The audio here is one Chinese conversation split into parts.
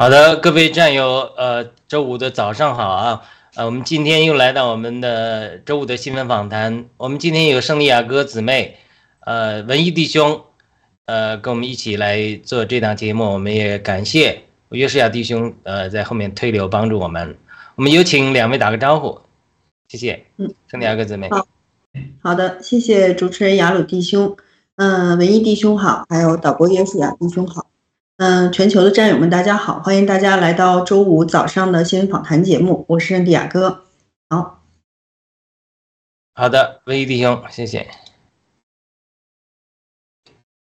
好的，各位战友，呃，周五的早上好啊，呃，我们今天又来到我们的周五的新闻访谈。我们今天有圣地亚哥姊妹，呃，文艺弟兄，呃，跟我们一起来做这档节目。我们也感谢约书亚弟兄，呃，在后面推流帮助我们。我们有请两位打个招呼，谢谢。嗯，圣地亚哥姊妹。好，好的，谢谢主持人雅鲁弟兄，嗯，文艺弟兄好，还有导播约书亚弟兄好。嗯，全球的战友们，大家好，欢迎大家来到周五早上的新闻访谈节目，我是迪亚哥。好，好的，威弟兄，谢谢。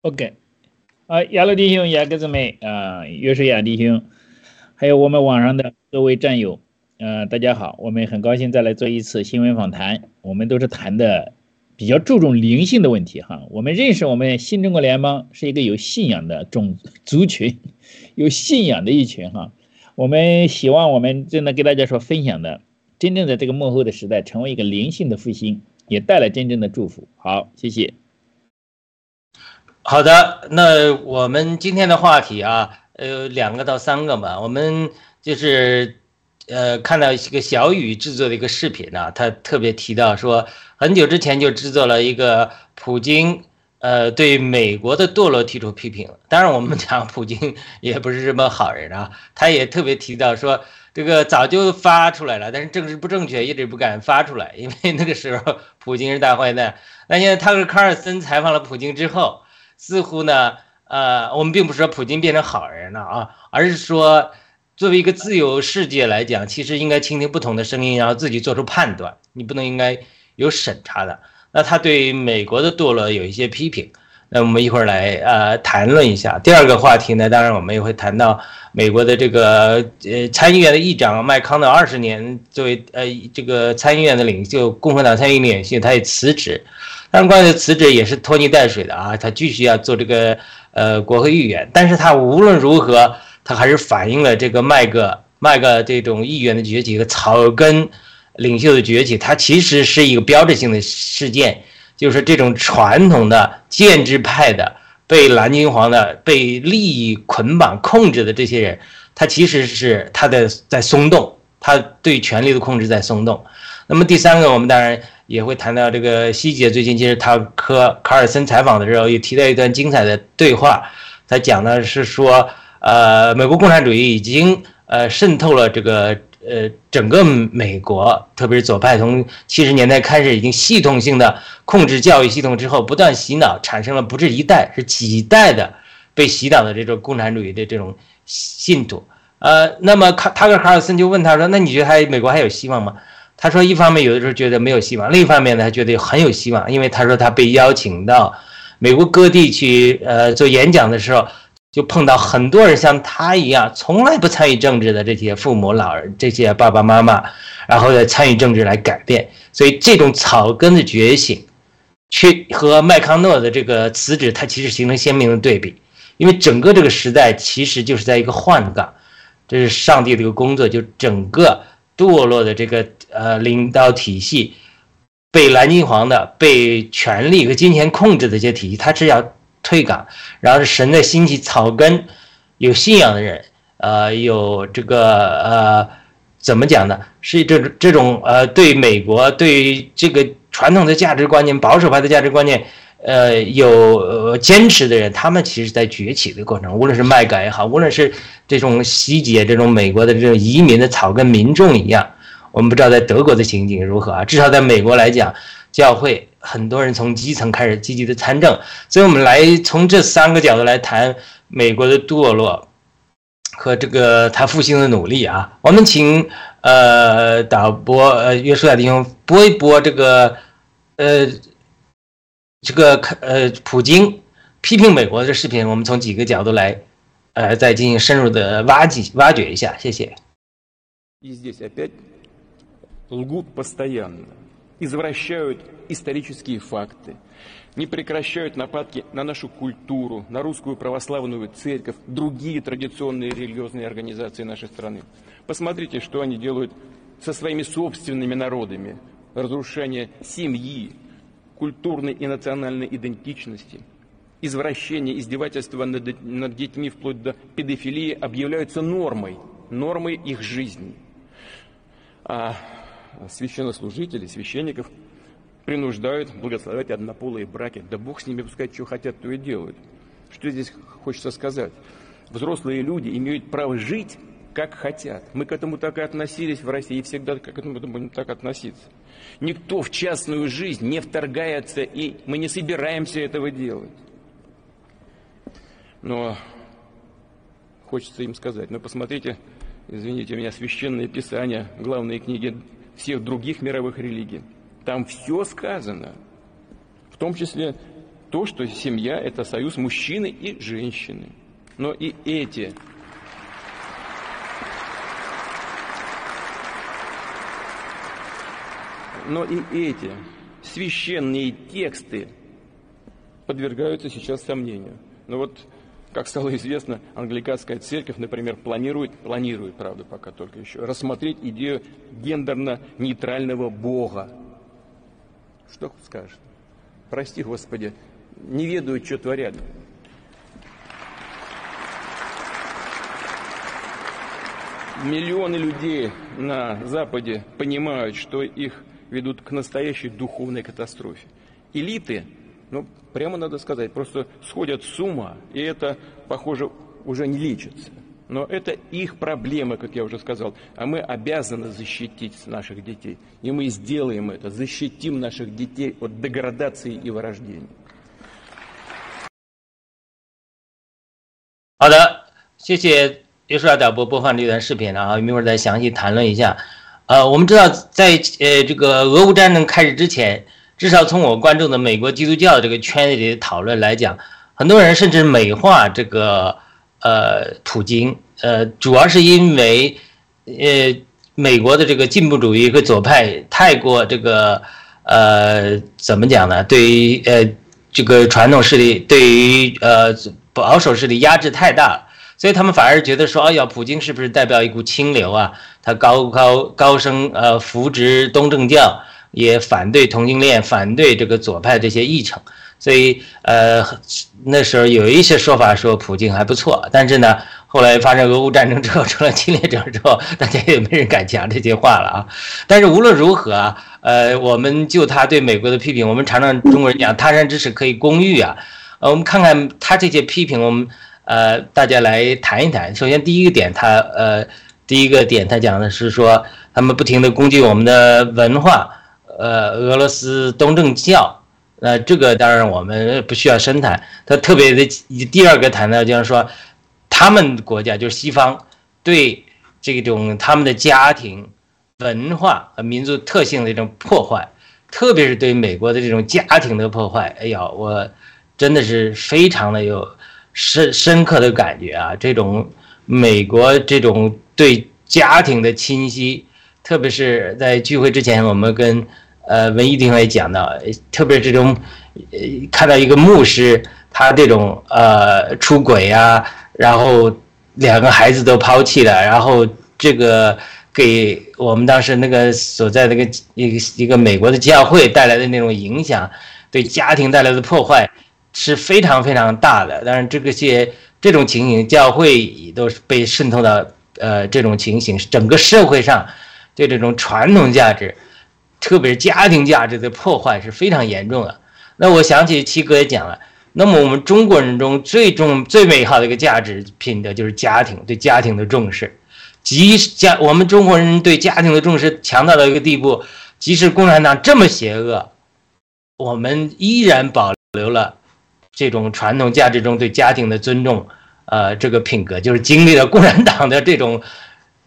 OK，啊，亚乐弟兄、雅各姊妹啊，约书亚弟兄，还有我们网上的各位战友，呃，大家好，我们很高兴再来做一次新闻访谈，我们都是谈的。比较注重灵性的问题哈，我们认识我们新中国联邦是一个有信仰的种族群，有信仰的一群哈。我们希望我们真的给大家说分享的，真正的这个幕后的时代，成为一个灵性的复兴，也带来真正的祝福。好，谢谢。好的，那我们今天的话题啊，呃，两个到三个吧，我们就是。呃，看到一个小雨制作的一个视频呢，他特别提到说，很久之前就制作了一个普京，呃，对美国的堕落提出批评。当然，我们讲普京也不是什么好人啊，他也特别提到说，这个早就发出来了，但是政治不正确，一直不敢发出来，因为那个时候普京是大坏蛋。那现在他和卡尔森采访了普京之后，似乎呢，呃，我们并不是说普京变成好人了啊，而是说。作为一个自由世界来讲，其实应该倾听不同的声音，然后自己做出判断。你不能应该有审查的。那他对美国的堕落有一些批评。那我们一会儿来呃谈论一下。第二个话题呢，当然我们也会谈到美国的这个呃参议院的议长麦康的二十年作为呃这个参议院的领袖，共和党参议院领袖，他也辞职。但是关于辞职也是拖泥带水的啊，他继续要做这个呃国会议员。但是他无论如何。它还是反映了这个麦格麦格这种议员的崛起和草根领袖的崛起，它其实是一个标志性的事件，就是这种传统的建制派的被蓝金黄的被利益捆绑控制的这些人，他其实是他的在松动，他对权力的控制在松动。那么第三个，我们当然也会谈到这个希姐最近其实他和卡尔森采访的时候，也提到一段精彩的对话，他讲的是说。呃，美国共产主义已经呃渗透了这个呃整个美国，特别是左派，从七十年代开始，已经系统性的控制教育系统之后，不断洗脑，产生了不是一代，是几代的被洗脑的这种共产主义的这种信徒。呃，那么卡塔克卡尔森就问他说：“那你觉得还美国还有希望吗？”他说：“一方面有的时候觉得没有希望，另一方面呢，他觉得很有希望，因为他说他被邀请到美国各地去呃做演讲的时候。”就碰到很多人像他一样从来不参与政治的这些父母老人、这些爸爸妈妈，然后再参与政治来改变。所以这种草根的觉醒，去和麦康诺的这个辞职，它其实形成鲜明的对比。因为整个这个时代其实就是在一个换岗，这是上帝的一个工作。就整个堕落的这个呃领导体系，被蓝金黄的、被权力和金钱控制的一些体系，它是要。退岗，然后是神的兴起，草根有信仰的人，呃，有这个呃，怎么讲呢？是这种这种呃，对美国对这个传统的价值观念、保守派的价值观念，呃，有坚持的人，他们其实在崛起的过程，无论是麦改也好，无论是这种西解这种美国的这种移民的草根民众一样，我们不知道在德国的情景如何啊？至少在美国来讲，教会。很多人从基层开始积极的参政，所以我们来从这三个角度来谈美国的堕落和这个他复兴的努力啊。我们请呃导播呃约书亚弟兄播一播这个呃这个呃普京批评美国的视频，我们从几个角度来呃再进行深入的挖掘挖掘一下，谢谢。Извращают исторические факты, не прекращают нападки на нашу культуру, на русскую православную церковь, другие традиционные религиозные организации нашей страны. Посмотрите, что они делают со своими собственными народами. Разрушение семьи, культурной и национальной идентичности. извращение, издевательство над, над детьми вплоть до педофилии объявляются нормой, нормой их жизни. А священнослужители, священников принуждают благословлять однополые браки. Да Бог с ними пускай что хотят, то и делают. Что здесь хочется сказать? Взрослые люди имеют право жить, как хотят. Мы к этому так и относились в России, и всегда к этому будем так относиться. Никто в частную жизнь не вторгается, и мы не собираемся этого делать. Но хочется им сказать, ну посмотрите, извините меня, священное писание, главные книги всех других мировых религий. Там все сказано, в том числе то, что семья – это союз мужчины и женщины. Но и эти но и эти священные тексты подвергаются сейчас сомнению. Но вот как стало известно, англиканская церковь, например, планирует, планирует, правда, пока только еще, рассмотреть идею гендерно-нейтрального Бога. Что скажешь? Прости, Господи, не ведают, что творят. Миллионы людей на Западе понимают, что их ведут к настоящей духовной катастрофе. Элиты ну, прямо надо сказать, просто сходят с ума, и это, похоже, уже не лечится. Но это их проблема, как я уже сказал. А мы обязаны защитить наших детей. И мы сделаем это, защитим наших детей от деградации и вырождения. 好的，谢谢约书亚导播播放这段视频啊，我们一会儿再详细谈论一下。呃，我们知道，在呃这个俄乌战争开始之前， 至少从我关注的美国基督教这个圈子里讨论来讲，很多人甚至美化这个呃普京，呃，主要是因为呃美国的这个进步主义和左派太过这个呃怎么讲呢？对于呃这个传统势力，对于呃保守势力压制太大了，所以他们反而觉得说，哎呀，普京是不是代表一股清流啊？他高高高声呃扶植东正教。也反对同性恋，反对这个左派这些议程，所以呃那时候有一些说法说普京还不错，但是呢后来发生俄乌战争之后成了侵略者之后，大家也没人敢讲这些话了啊。但是无论如何啊，呃我们就他对美国的批评，我们常常中国人讲他山之石可以攻玉啊，呃我们看看他这些批评，我们呃大家来谈一谈。首先第一个点，他呃第一个点他讲的是说他们不停的攻击我们的文化。呃，俄罗斯东正教，呃，这个当然我们不需要深谈。他特别的第二个谈到就是说，他们国家就是西方对这种他们的家庭文化和民族特性的一种破坏，特别是对美国的这种家庭的破坏。哎呀，我真的是非常的有深深刻的感觉啊！这种美国这种对家庭的侵袭，特别是在聚会之前，我们跟。呃，文艺地方也讲到，特别这种，呃，看到一个牧师，他这种呃出轨啊，然后两个孩子都抛弃了，然后这个给我们当时那个所在那个一个一个美国的教会带来的那种影响，对家庭带来的破坏是非常非常大的。但是，这个些这种情形，教会都是被渗透到呃这种情形，整个社会上对这种传统价值。特别是家庭价值的破坏是非常严重的。那我想起七哥也讲了，那么我们中国人中最重、最美好的一个价值品德就是家庭，对家庭的重视。即使家我们中国人对家庭的重视强大到一个地步，即使共产党这么邪恶，我们依然保留了这种传统价值中对家庭的尊重。呃，这个品格就是经历了共产党的这种。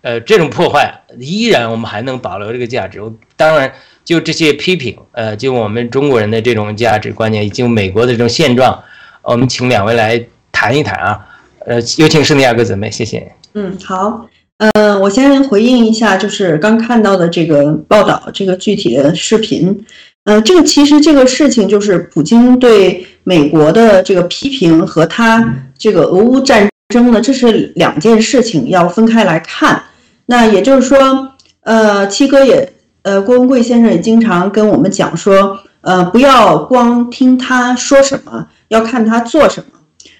呃，这种破坏依然我们还能保留这个价值。当然，就这些批评，呃，就我们中国人的这种价值观念，以及美国的这种现状，我们请两位来谈一谈啊。呃，有请圣地亚哥姊妹，谢谢。嗯，好。呃，我先回应一下，就是刚看到的这个报道，这个具体的视频。呃，这个其实这个事情就是普京对美国的这个批评和他这个俄乌战争呢，这是两件事情，要分开来看。那也就是说，呃，七哥也，呃，郭文贵先生也经常跟我们讲说，呃，不要光听他说什么，要看他做什么。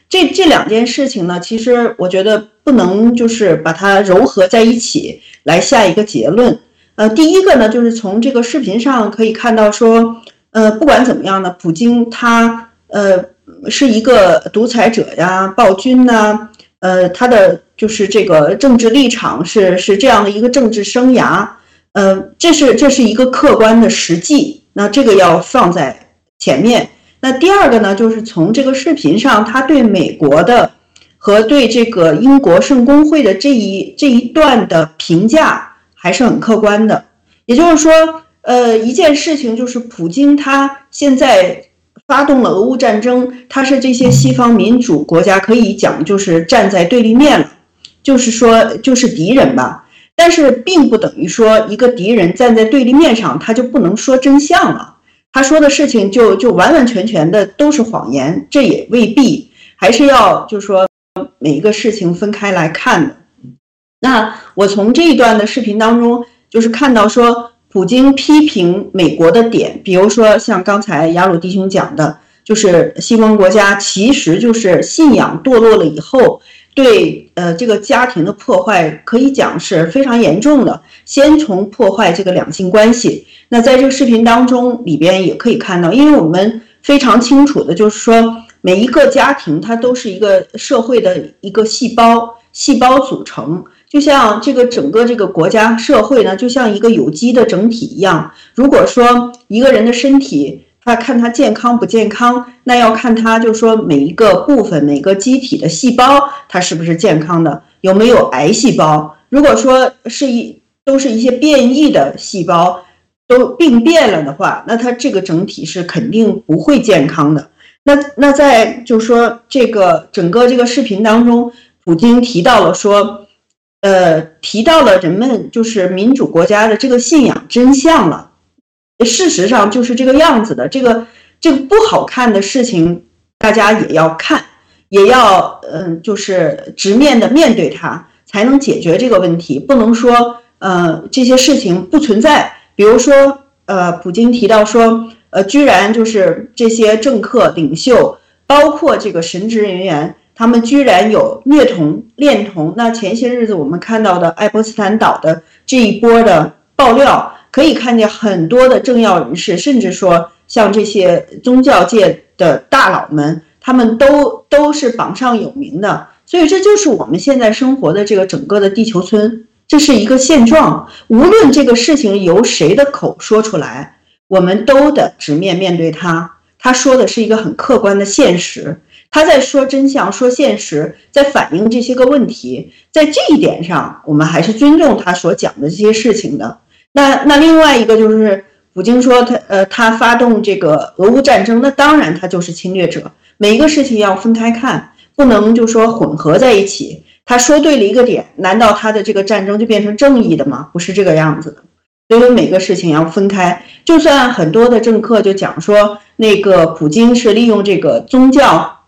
这这两件事情呢，其实我觉得不能就是把它糅合在一起来下一个结论。呃，第一个呢，就是从这个视频上可以看到说，呃，不管怎么样呢，普京他呃是一个独裁者呀、暴君呐，呃，他的就是这个政治立场是是这样的一个政治生涯，呃，这是这是一个客观的实际，那这个要放在前面。那第二个呢，就是从这个视频上，他对美国的和对这个英国圣公会的这一这一段的评价。还是很客观的，也就是说，呃，一件事情就是普京他现在发动了俄乌战争，他是这些西方民主国家可以讲就是站在对立面了，就是说就是敌人吧。但是并不等于说一个敌人站在对立面上，他就不能说真相了，他说的事情就就完完全全的都是谎言，这也未必，还是要就是说每一个事情分开来看的。那我从这一段的视频当中，就是看到说，普京批评美国的点，比如说像刚才雅鲁弟兄讲的，就是西方国家其实就是信仰堕落了以后，对呃这个家庭的破坏，可以讲是非常严重的。先从破坏这个两性关系，那在这个视频当中里边也可以看到，因为我们非常清楚的就是说，每一个家庭它都是一个社会的一个细胞，细胞组成。就像这个整个这个国家社会呢，就像一个有机的整体一样。如果说一个人的身体，他看他健康不健康，那要看他就说每一个部分、每个机体的细胞，它是不是健康的，有没有癌细胞。如果说是一都是一些变异的细胞，都病变了的话，那它这个整体是肯定不会健康的。那那在就是说这个整个这个视频当中，普京提到了说。呃，提到了人们就是民主国家的这个信仰真相了。事实上就是这个样子的。这个这个不好看的事情，大家也要看，也要嗯，就是直面的面对它，才能解决这个问题。不能说呃这些事情不存在。比如说呃，普京提到说，呃，居然就是这些政客领袖，包括这个神职人员。他们居然有虐童、恋童。那前些日子我们看到的爱泼斯坦岛的这一波的爆料，可以看见很多的政要人士，甚至说像这些宗教界的大佬们，他们都都是榜上有名的。所以这就是我们现在生活的这个整个的地球村，这是一个现状。无论这个事情由谁的口说出来，我们都得直面面对它。他说的是一个很客观的现实。他在说真相，说现实，在反映这些个问题，在这一点上，我们还是尊重他所讲的这些事情的。那那另外一个就是，普京说他呃他发动这个俄乌战争，那当然他就是侵略者。每一个事情要分开看，不能就说混合在一起。他说对了一个点，难道他的这个战争就变成正义的吗？不是这个样子的。所以每个事情要分开。就算很多的政客就讲说，那个普京是利用这个宗教。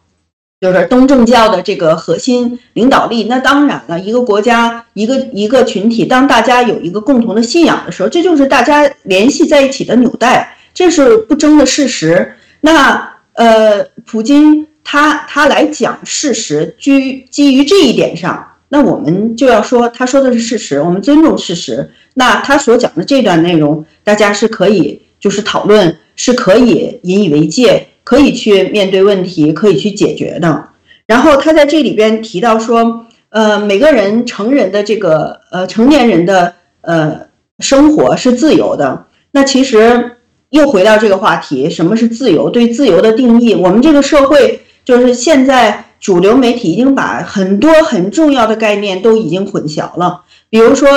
就是东正教的这个核心领导力，那当然了，一个国家一个一个群体，当大家有一个共同的信仰的时候，这就是大家联系在一起的纽带，这是不争的事实。那呃，普京他他来讲事实，基基于这一点上，那我们就要说他说的是事实，我们尊重事实。那他所讲的这段内容，大家是可以就是讨论，是可以引以为戒。可以去面对问题，可以去解决的。然后他在这里边提到说，呃，每个人成人的这个呃成年人的呃生活是自由的。那其实又回到这个话题，什么是自由？对自由的定义，我们这个社会就是现在主流媒体已经把很多很重要的概念都已经混淆了。比如说，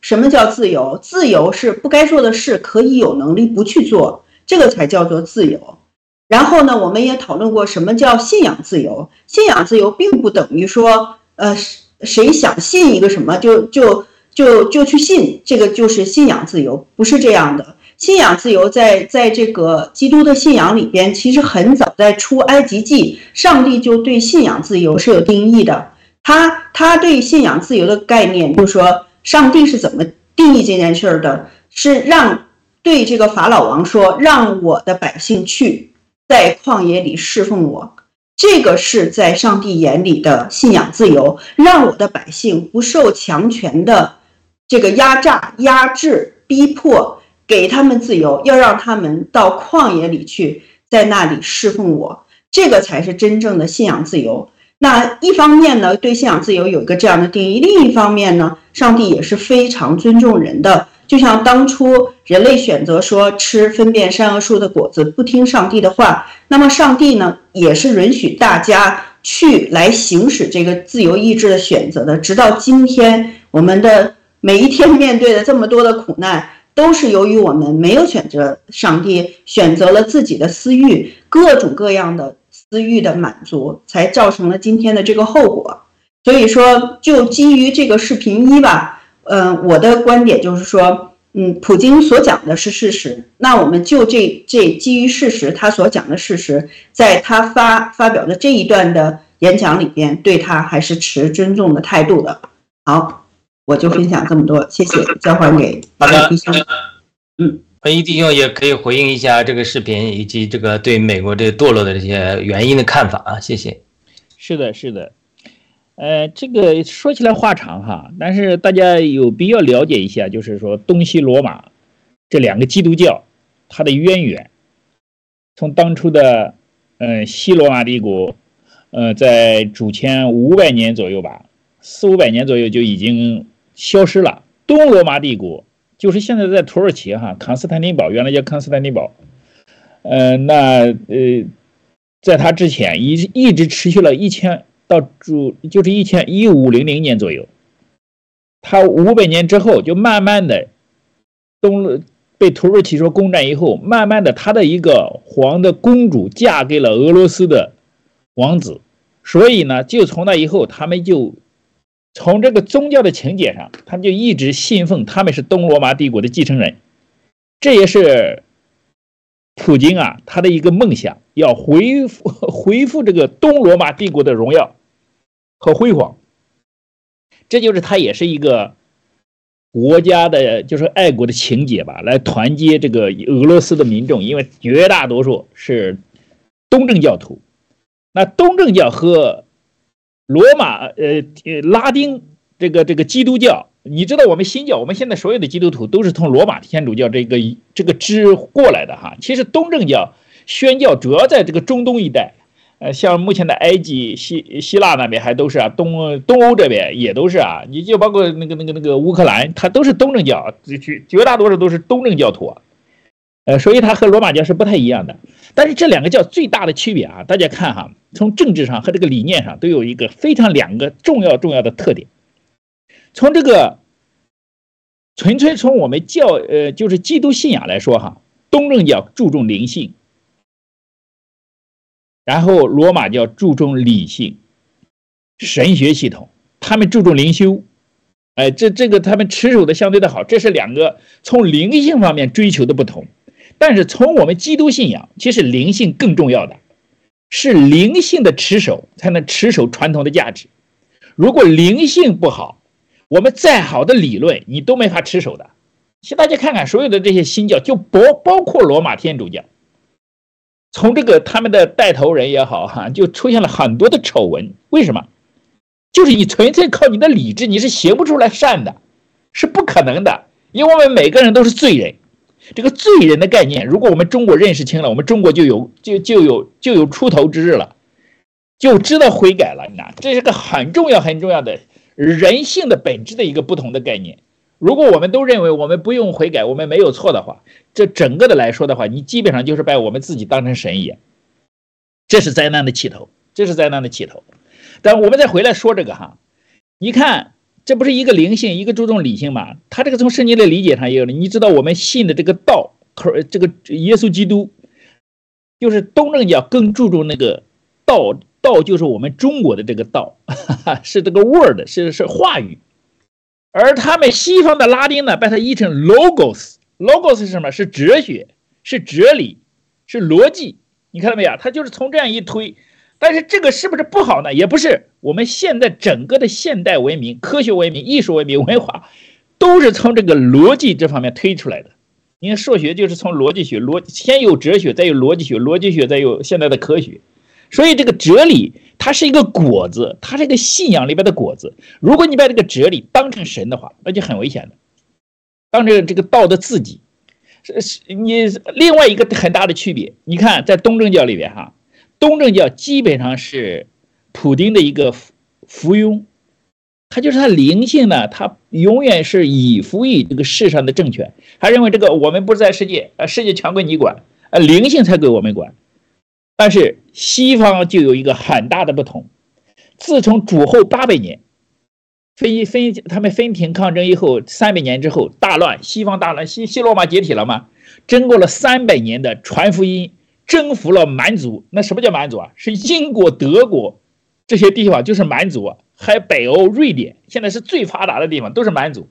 什么叫自由？自由是不该做的事可以有能力不去做，这个才叫做自由。然后呢，我们也讨论过什么叫信仰自由。信仰自由并不等于说，呃，谁想信一个什么就就就就去信，这个就是信仰自由，不是这样的。信仰自由在在这个基督的信仰里边，其实很早在出埃及记，上帝就对信仰自由是有定义的。他他对信仰自由的概念，就是说，上帝是怎么定义这件事儿的？是让对这个法老王说，让我的百姓去。在旷野里侍奉我，这个是在上帝眼里的信仰自由，让我的百姓不受强权的这个压榨、压制、逼迫，给他们自由，要让他们到旷野里去，在那里侍奉我，这个才是真正的信仰自由。那一方面呢，对信仰自由有一个这样的定义；另一方面呢，上帝也是非常尊重人的。就像当初人类选择说吃分辨善恶树的果子，不听上帝的话，那么上帝呢，也是允许大家去来行使这个自由意志的选择的。直到今天，我们的每一天面对的这么多的苦难，都是由于我们没有选择上帝，选择了自己的私欲，各种各样的私欲的满足，才造成了今天的这个后果。所以说，就基于这个视频一吧。嗯，我的观点就是说，嗯，普京所讲的是事实，那我们就这这基于事实，他所讲的事实，在他发发表的这一段的演讲里边，对他还是持尊重的态度的。好，我就分享这么多，谢谢，交还给弟兄。嗯，文一弟兄也可以回应一下这个视频以及这个对美国这堕落的这些原因的看法啊，谢谢。是的，是的。呃，这个说起来话长哈，但是大家有必要了解一下，就是说东西罗马这两个基督教它的渊源，从当初的嗯西罗马帝国，呃，在主前五百年左右吧，四五百年左右就已经消失了。东罗马帝国就是现在在土耳其哈，康斯坦丁堡原来叫康斯坦丁堡，呃，那呃，在他之前一一直持续了一千。到主就是一千一五零零年左右，他五百年之后就慢慢的东被土耳其说攻占以后，慢慢的他的一个皇的公主嫁给了俄罗斯的王子，所以呢，就从那以后，他们就从这个宗教的情节上，他们就一直信奉他们是东罗马帝国的继承人，这也是普京啊他的一个梦想。要恢复 恢复这个东罗马帝国的荣耀。和辉煌，这就是他也是一个国家的，就是爱国的情节吧，来团结这个俄罗斯的民众，因为绝大多数是东正教徒。那东正教和罗马呃拉丁这个这个基督教，你知道我们新教，我们现在所有的基督徒都是从罗马天主教这个这个支过来的哈。其实东正教。宣教主要在这个中东一带，呃，像目前的埃及、希希腊那边还都是啊，东东欧这边也都是啊，你就包括那个那个那个乌克兰，它都是东正教，绝绝大多数都是东正教徒，呃，所以它和罗马教是不太一样的。但是这两个教最大的区别啊，大家看哈，从政治上和这个理念上都有一个非常两个重要重要的特点。从这个纯粹从我们教呃就是基督信仰来说哈，东正教注重灵性。然后罗马教注重理性、神学系统，他们注重灵修，哎，这这个他们持守的相对的好，这是两个从灵性方面追求的不同。但是从我们基督信仰，其实灵性更重要的是灵性的持守才能持守传统的价值。如果灵性不好，我们再好的理论你都没法持守的。请大家看看所有的这些新教，就包包括罗马天主教。从这个他们的带头人也好哈，就出现了很多的丑闻。为什么？就是你纯粹靠你的理智，你是行不出来善的，是不可能的。因为我们每个人都是罪人，这个罪人的概念，如果我们中国认识清了，我们中国就有就就有就有出头之日了，就知道悔改了。你看，这是个很重要很重要的人性的本质的一个不同的概念。如果我们都认为我们不用悔改，我们没有错的话，这整个的来说的话，你基本上就是把我们自己当成神一样，这是灾难的起头，这是灾难的起头。但我们再回来说这个哈，你看，这不是一个灵性，一个注重理性嘛？他这个从圣经的理解上也有了。你知道我们信的这个道，可这个耶稣基督，就是东正教更注重那个道，道就是我们中国的这个道，是这个 word，是是话语。而他们西方的拉丁呢，把它译成 logos，logos 是什么？是哲学，是哲理，是逻辑。你看到没有？他就是从这样一推。但是这个是不是不好呢？也不是。我们现在整个的现代文明、科学文明、艺术文明、文化，都是从这个逻辑这方面推出来的。你看数学就是从逻辑学，逻先有哲学，再有逻辑学，逻辑学再有现在的科学。所以这个哲理它是一个果子，它是一个信仰里边的果子。如果你把这个哲理当成神的话，那就很危险的，当成这个道的自己。是是，你另外一个很大的区别，你看在东正教里边哈，东正教基本上是普丁的一个附庸，他就是他灵性呢，他永远是以服于这个世上的政权，他认为这个我们不是在世界，呃，世界全归你管，呃，灵性才归我们管。但是西方就有一个很大的不同，自从主后八百年。分分他们分庭抗争以后，三百年之后大乱，西方大乱，西西罗马解体了吗？经过了三百年的传福音，征服了蛮族。那什么叫蛮族啊？是英国、德国这些地方就是蛮族啊，还有北欧、瑞典，现在是最发达的地方，都是蛮族。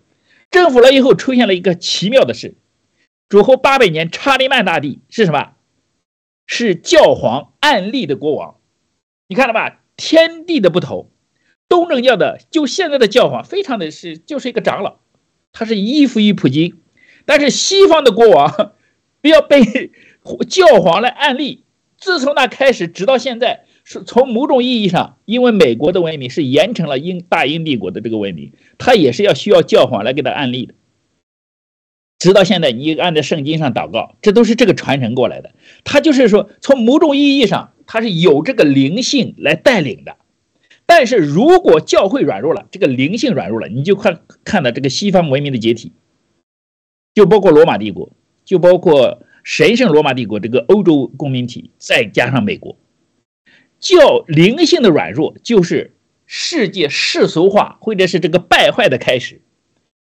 征服了以后，出现了一个奇妙的事：主后八百年，查理曼大帝是什么？是教皇暗立的国王。你看了吧？天地的不同。东正教的就现在的教皇非常的是就是一个长老，他是依附于普京，但是西方的国王不要被 教皇来案例。自从那开始，直到现在，是从某种意义上，因为美国的文明是延承了英大英帝国的这个文明，他也是要需要教皇来给他案例的。直到现在，你按在圣经上祷告，这都是这个传承过来的。他就是说，从某种意义上，他是有这个灵性来带领的。但是如果教会软弱了，这个灵性软弱了，你就看看到这个西方文明的解体，就包括罗马帝国，就包括神圣罗马帝国这个欧洲公民体，再加上美国，教灵性的软弱就是世界世俗化或者是这个败坏的开始。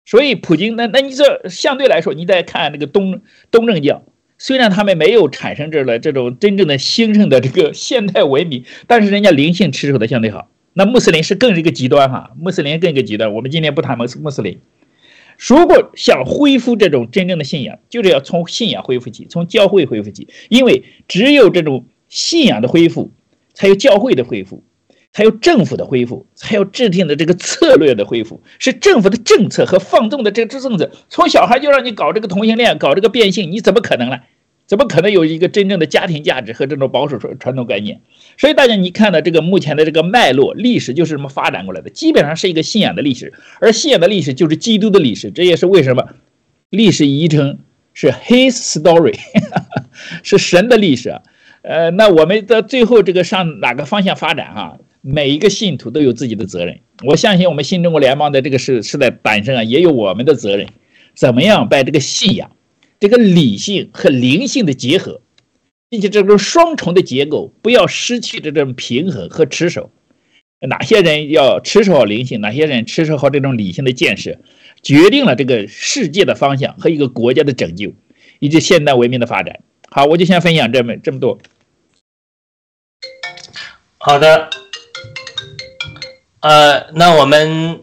所以普京，那那你这相对来说，你再看那个东东正教，虽然他们没有产生这了这种真正的兴盛的这个现代文明，但是人家灵性持守的相对好。那穆斯林是更是一个极端哈，穆斯林更一个极端。我们今天不谈穆斯穆斯林，如果想恢复这种真正的信仰，就是要从信仰恢复起，从教会恢复起。因为只有这种信仰的恢复，才有教会的恢复，才有政府的恢复，才有制定的这个策略的恢复。是政府的政策和放纵的这个政策，从小孩就让你搞这个同性恋，搞这个变性，你怎么可能呢？怎么可能有一个真正的家庭价值和这种保守传传统概念？所以大家你看到这个目前的这个脉络历史就是这么发展过来的，基本上是一个信仰的历史，而信仰的历史就是基督的历史。这也是为什么历史遗称是 His story，是神的历史。呃，那我们的最后这个上哪个方向发展啊？每一个信徒都有自己的责任。我相信我们新中国联邦的这个时时代诞生啊，也有我们的责任。怎么样把这个信仰？这个理性和灵性的结合，并且这种双重的结构不要失去这种平衡和持守。哪些人要持守好灵性，哪些人持守好这种理性的建设，决定了这个世界的方向和一个国家的拯救，以及现代文明的发展。好，我就先分享这么这么多。好的，呃，那我们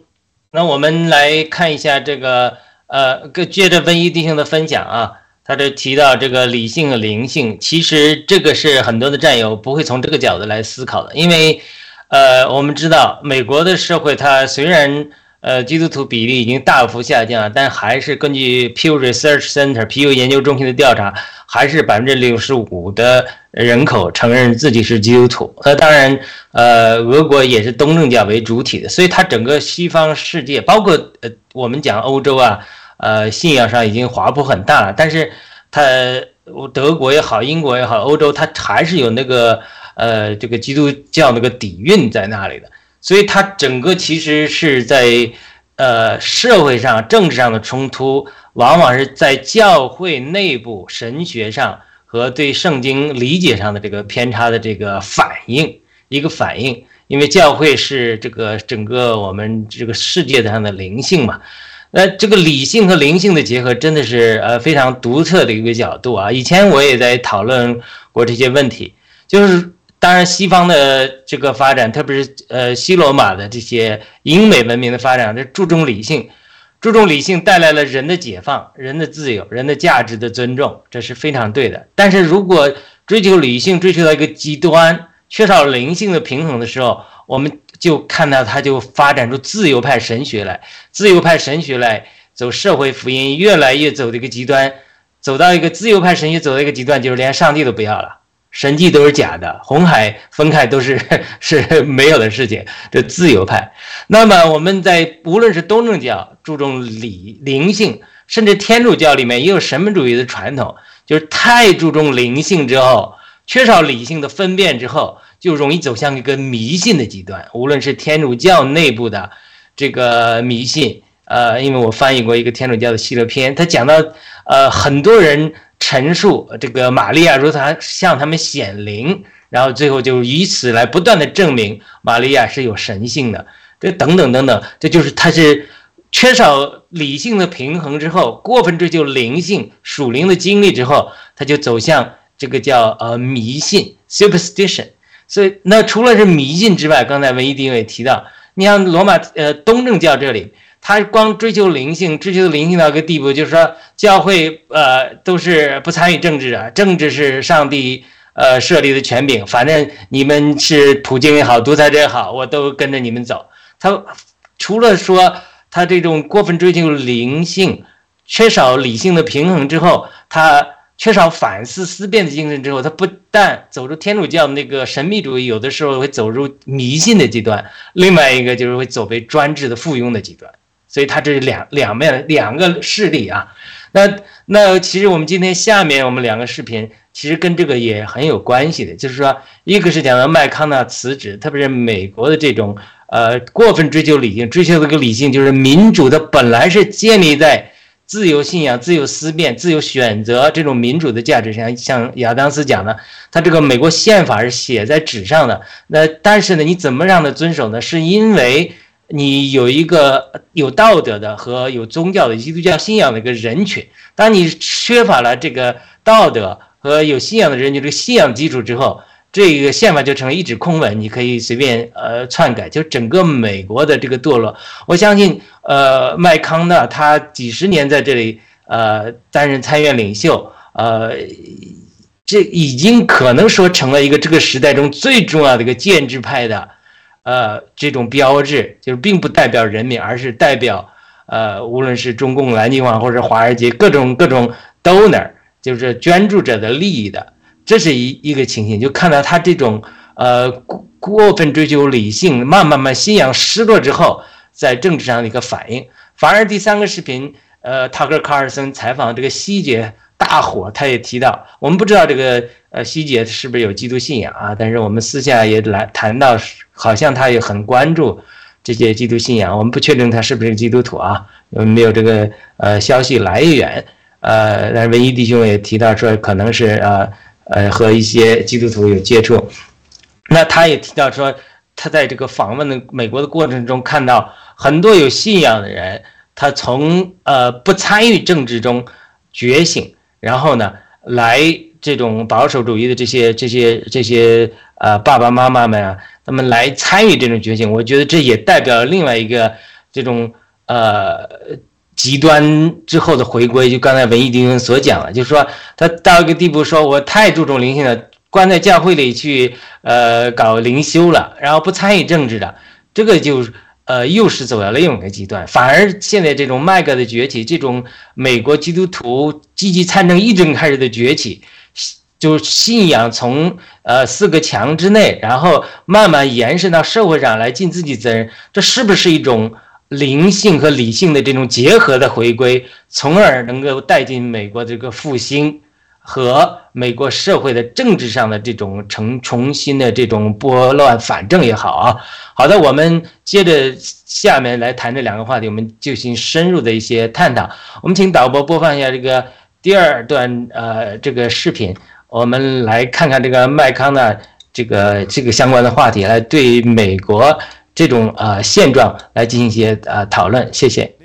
那我们来看一下这个。呃，接着文一弟兄的分享啊，他这提到这个理性和灵性，其实这个是很多的战友不会从这个角度来思考的，因为，呃，我们知道美国的社会，它虽然呃基督徒比例已经大幅下降，但还是根据 Pew Research Center 皮尤研究中心的调查，还是百分之六十五的人口承认自己是基督徒。那当然，呃，俄国也是东正教为主体的，所以它整个西方世界，包括呃我们讲欧洲啊。呃，信仰上已经滑坡很大了，但是它德国也好，英国也好，欧洲它还是有那个呃这个基督教那个底蕴在那里的，所以它整个其实是在呃社会上、政治上的冲突，往往是在教会内部神学上和对圣经理解上的这个偏差的这个反应，一个反应，因为教会是这个整个我们这个世界上的灵性嘛。那这个理性和灵性的结合真的是呃非常独特的一个角度啊！以前我也在讨论过这些问题，就是当然西方的这个发展，特别是呃西罗马的这些英美文明的发展，这注重理性，注重理性带来了人的解放、人的自由、人的价值的尊重，这是非常对的。但是如果追求理性追求到一个极端，缺少灵性的平衡的时候，我们。就看到他就发展出自由派神学来，自由派神学来走社会福音，越来越走这个极端，走到一个自由派神学走到一个极端，就是连上帝都不要了，神迹都是假的，红海分开都是 是没有的事情。这自由派，那么我们在无论是东正教注重理灵性，甚至天主教里面也有神秘主义的传统，就是太注重灵性之后，缺少理性的分辨之后，就容易走向一个迷信的极端。无论是天主教内部的这个迷信。呃，因为我翻译过一个天主教的系列片，他讲到，呃，很多人陈述这个玛利亚如她向他们显灵，然后最后就以此来不断的证明玛利亚是有神性的，这等等等等，这就是他是缺少理性的平衡之后，过分追求灵性属灵的经历之后，他就走向这个叫呃迷信 superstition。所以那除了是迷信之外，刚才文艺弟兄也提到，你像罗马呃东正教这里。他光追求灵性，追求灵性到一个地步，就是说教会呃都是不参与政治啊，政治是上帝呃设立的权柄，反正你们是普京也好，独裁者也好，我都跟着你们走。他除了说他这种过分追求灵性，缺少理性的平衡之后，他缺少反思思辨的精神之后，他不但走入天主教那个神秘主义，有的时候会走入迷信的极端，另外一个就是会走为专制的附庸的极端。所以它这是两两面两个事例啊，那那其实我们今天下面我们两个视频其实跟这个也很有关系的，就是说一个是讲到麦康纳辞职，特别是美国的这种呃过分追求理性，追求这个理性就是民主的本来是建立在自由信仰、自由思辨、自由选择这种民主的价值上，像亚当斯讲的，他这个美国宪法是写在纸上的，那但是呢，你怎么让他遵守呢？是因为。你有一个有道德的和有宗教的基督教信仰的一个人群，当你缺乏了这个道德和有信仰的人群这个信仰基础之后，这个宪法就成了一纸空文，你可以随便呃篡改。就整个美国的这个堕落，我相信呃麦康纳他几十年在这里呃担任参院领袖，呃，这已经可能说成了一个这个时代中最重要的一个建制派的。呃，这种标志就是并不代表人民，而是代表呃，无论是中共蓝金网或者华尔街各种各种 donor，就是捐助者的利益的，这是一一个情形。就看到他这种呃过过分追求理性，慢慢慢信仰失落之后，在政治上的一个反应。反而第三个视频，呃，塔克·卡尔森采访这个希杰大火，他也提到，我们不知道这个。呃，希姐是不是有基督信仰啊？但是我们私下也来谈到，好像他也很关注这些基督信仰。我们不确定他是不是基督徒啊，没有这个呃消息来源。呃，但是文一弟兄也提到说，可能是呃呃和一些基督徒有接触。那他也提到说，他在这个访问的美国的过程中，看到很多有信仰的人，他从呃不参与政治中觉醒，然后呢来。这种保守主义的这些这些这些呃爸爸妈妈们啊，他们来参与这种觉醒，我觉得这也代表了另外一个这种呃极端之后的回归。就刚才文艺弟兄所讲了，就是说他到一个地步，说我太注重灵性了，关在教会里去呃搞灵修了，然后不参与政治的，这个就。呃，又是走到另一个极端，反而现在这种麦格的崛起，这种美国基督徒积极参政、一政开始的崛起，就信仰从呃四个墙之内，然后慢慢延伸到社会上来尽自己责任，这是不是一种灵性和理性的这种结合的回归，从而能够带进美国这个复兴？和美国社会的政治上的这种重重新的这种拨乱反正也好啊，好的，我们接着下面来谈这两个话题，我们进行深入的一些探讨。我们请导播播放一下这个第二段呃这个视频，我们来看看这个麦康的这个这个相关的话题，来对美国这种呃现状来进行一些呃讨论。谢谢。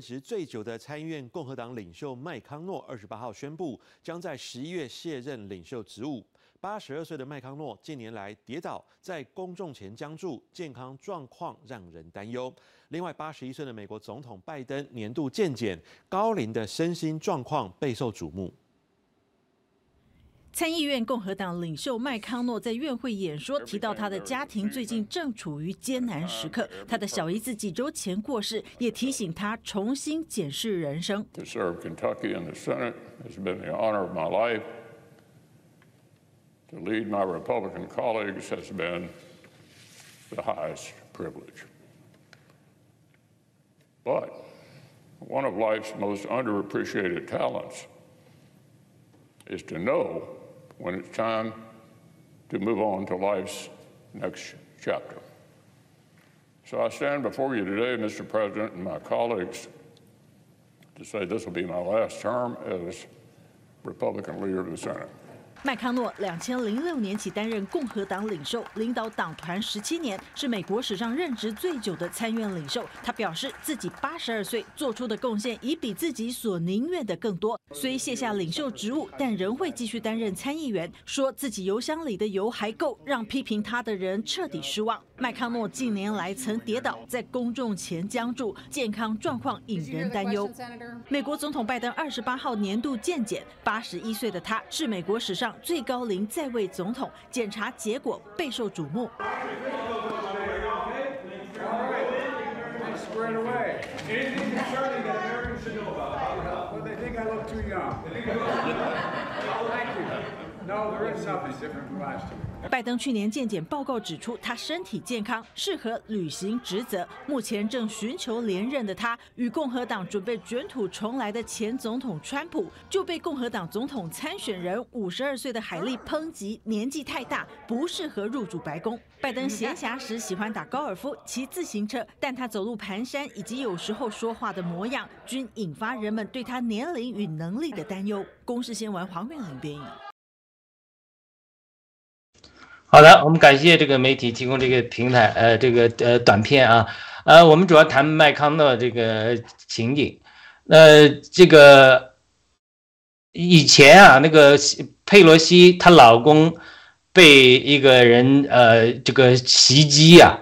职最久的参议院共和党领袖麦康诺二十八号宣布，将在十一月卸任领袖职务。八十二岁的麦康诺近年来跌倒，在公众前僵住，健康状况让人担忧。另外，八十一岁的美国总统拜登年度健检，高龄的身心状况备受瞩目。参议院共和党领袖麦康诺在院会演说提到，他的家庭最近正处于艰难时刻。他的小姨子几周前过世，也提醒他重新检视人生。To serve Kentucky in the Senate has been the honor of my life. To lead my Republican colleagues has been the highest privilege. But one of life's most underappreciated talents is to know when it's time to move on to life's next chapter. So I stand before you today, Mr. President, and my colleagues, to say this will be my last term as Republican leader of the Senate. 麦康诺两千零六年起担任共和党领袖，领导党团十七年，是美国史上任职最久的参院领袖。他表示自己八十二岁做出的贡献已比自己所宁愿的更多。虽卸下领袖职务，但仍会继续担任参议员。说自己油箱里的油还够，让批评他的人彻底失望。麦康诺近年来曾跌倒，在公众前僵住，健康状况引人担忧。美国总统拜登二十八号年度健检，八十一岁的他是美国史上最高龄在位总统，检查结果备受瞩目。拜登去年健检报告指出，他身体健康，适合履行职责。目前正寻求连任的他，与共和党准备卷土重来的前总统川普，就被共和党总统参选人五十二岁的海利抨击年纪太大，不适合入主白宫。拜登闲暇时喜欢打高尔夫、骑自行车，但他走路蹒跚以及有时候说话的模样，均引发人们对他年龄与能力的担忧。公视新闻黄韵玲编译。好的，我们感谢这个媒体提供这个平台，呃，这个呃短片啊，呃，我们主要谈麦康诺这个情景，呃，这个以前啊，那个佩洛西她老公被一个人呃这个袭击呀，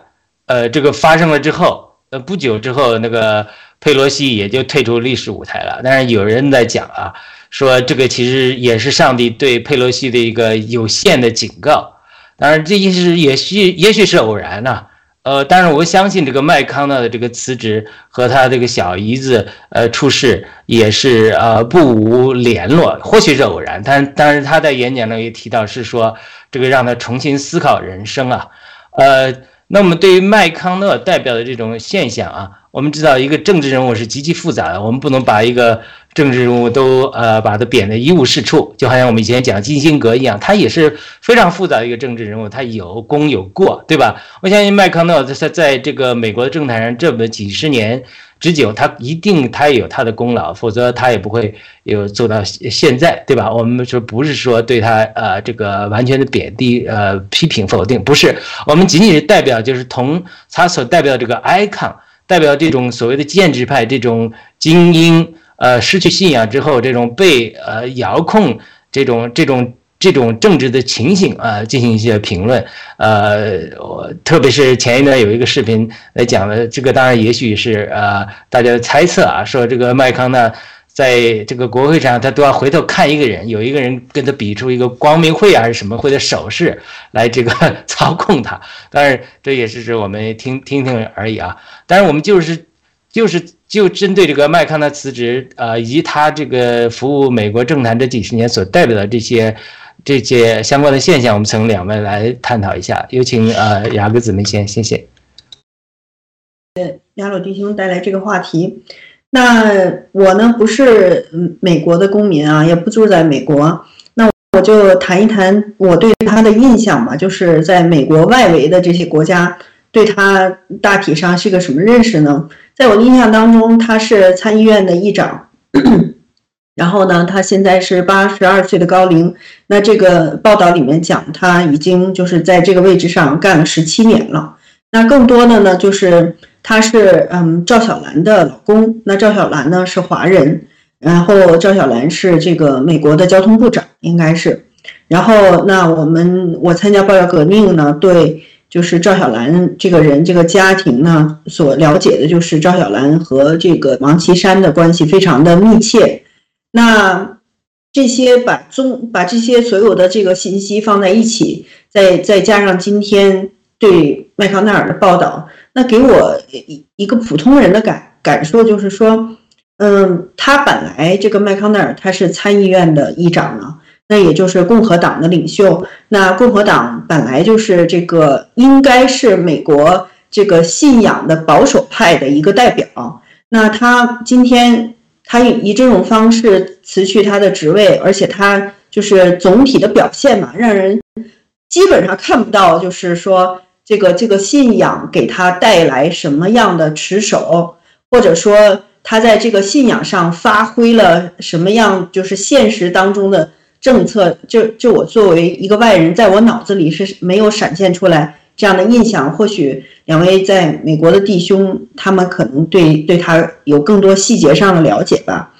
呃，这个发生了之后，呃，不久之后，那个佩洛西也就退出历史舞台了。但是有人在讲啊，说这个其实也是上帝对佩洛西的一个有限的警告。当然，这也是也许也许是偶然呐，呃，但是我相信这个麦康纳的这个辞职和他这个小姨子呃出事也是呃不无联络，或许是偶然，但但是他在演讲中也提到是说这个让他重新思考人生啊，呃，那么对于麦康纳代表的这种现象啊，我们知道一个政治人物是极其复杂的，我们不能把一个。政治人物都呃把他贬得一无是处，就好像我们以前讲基辛格一样，他也是非常复杂的一个政治人物，他有功有过，对吧？我相信麦康诺在在这个美国的政坛上这么几十年之久，他一定他也有他的功劳，否则他也不会有做到现在，对吧？我们说不是说对他呃这个完全的贬低呃批评否定，不是，我们仅仅是代表就是同他所代表这个 icon，代表这种所谓的建制派这种精英。呃，失去信仰之后，这种被呃遥控，这种这种这种政治的情形啊，进行一些评论。呃，我特别是前一段有一个视频来讲的，这个当然也许是呃大家的猜测啊，说这个麦康呢，在这个国会上他都要回头看一个人，有一个人跟他比出一个光明会还是什么会的手势来这个 操控他。当然这也是指我们听听听而已啊。但是我们就是就是。就针对这个麦康的辞职，呃，以及他这个服务美国政坛这几十年所代表的这些这些相关的现象，我们从两位来探讨一下。有请呃雅各姊妹先，谢谢。呃，雅鲁弟兄带来这个话题。那我呢不是美国的公民啊，也不住在美国。那我就谈一谈我对他的印象吧，就是在美国外围的这些国家。对他大体上是个什么认识呢？在我的印象当中，他是参议院的议长，然后呢，他现在是八十二岁的高龄。那这个报道里面讲，他已经就是在这个位置上干了十七年了。那更多的呢，就是他是嗯赵小兰的老公。那赵小兰呢是华人，然后赵小兰是这个美国的交通部长，应该是。然后那我们我参加爆料革命呢，对。就是赵小兰这个人，这个家庭呢，所了解的就是赵小兰和这个王岐山的关系非常的密切。那这些把中把这些所有的这个信息放在一起，再再加上今天对麦康奈尔的报道，那给我一一个普通人的感感受就是说，嗯，他本来这个麦康奈尔他是参议院的议长啊。那也就是共和党的领袖。那共和党本来就是这个应该是美国这个信仰的保守派的一个代表。那他今天他以以这种方式辞去他的职位，而且他就是总体的表现嘛，让人基本上看不到，就是说这个这个信仰给他带来什么样的持守，或者说他在这个信仰上发挥了什么样，就是现实当中的。政策就就我作为一个外人，在我脑子里是没有闪现出来这样的印象。或许两位在美国的弟兄，他们可能对对他有更多细节上的了解吧。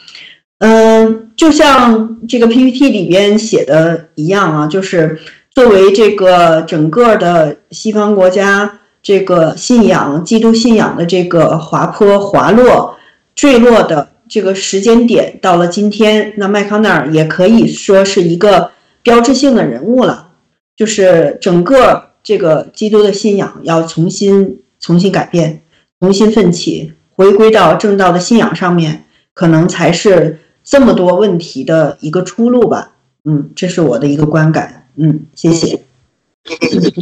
嗯，就像这个 PPT 里边写的一样啊，就是作为这个整个的西方国家这个信仰基督信仰的这个滑坡滑落坠落的。这个时间点到了今天，那麦康奈尔也可以说是一个标志性的人物了。就是整个这个基督的信仰要重新、重新改变、重新奋起，回归到正道的信仰上面，可能才是这么多问题的一个出路吧。嗯，这是我的一个观感。嗯，谢谢。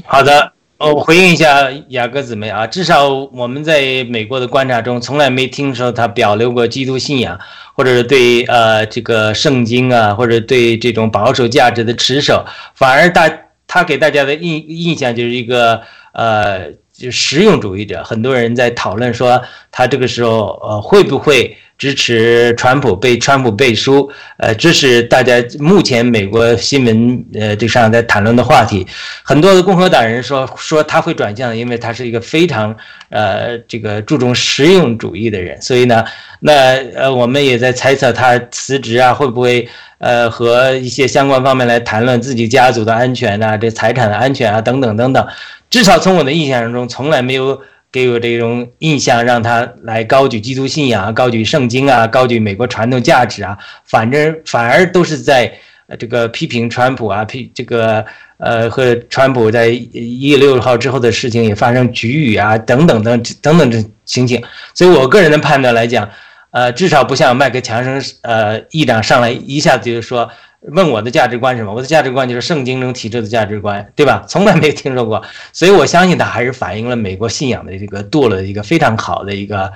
好的。哦，我回应一下雅各姊妹啊，至少我们在美国的观察中，从来没听说他表留过基督信仰，或者是对呃这个圣经啊，或者对这种保守价值的持守，反而大他给大家的印印象就是一个呃就实用主义者。很多人在讨论说他这个时候呃会不会。支持川普被川普背书，呃，这是大家目前美国新闻呃这上在谈论的话题。很多的共和党人说说他会转向，因为他是一个非常呃这个注重实用主义的人。所以呢，那呃我们也在猜测他辞职啊会不会呃和一些相关方面来谈论自己家族的安全啊，这财产的安全啊等等等等。至少从我的印象中，从来没有。给我这种印象，让他来高举基督信仰啊，高举圣经啊，高举美国传统价值啊，反正反而都是在这个批评川普啊，批这个呃和川普在一月六号之后的事情也发生局域啊，等等等等等这情形。所以我个人的判断来讲，呃，至少不像麦克强生呃议长上来一下子就说。问我的价值观是什么？我的价值观就是圣经中提出的价值观，对吧？从来没有听说过，所以我相信它还是反映了美国信仰的这个堕落的一个非常好的一个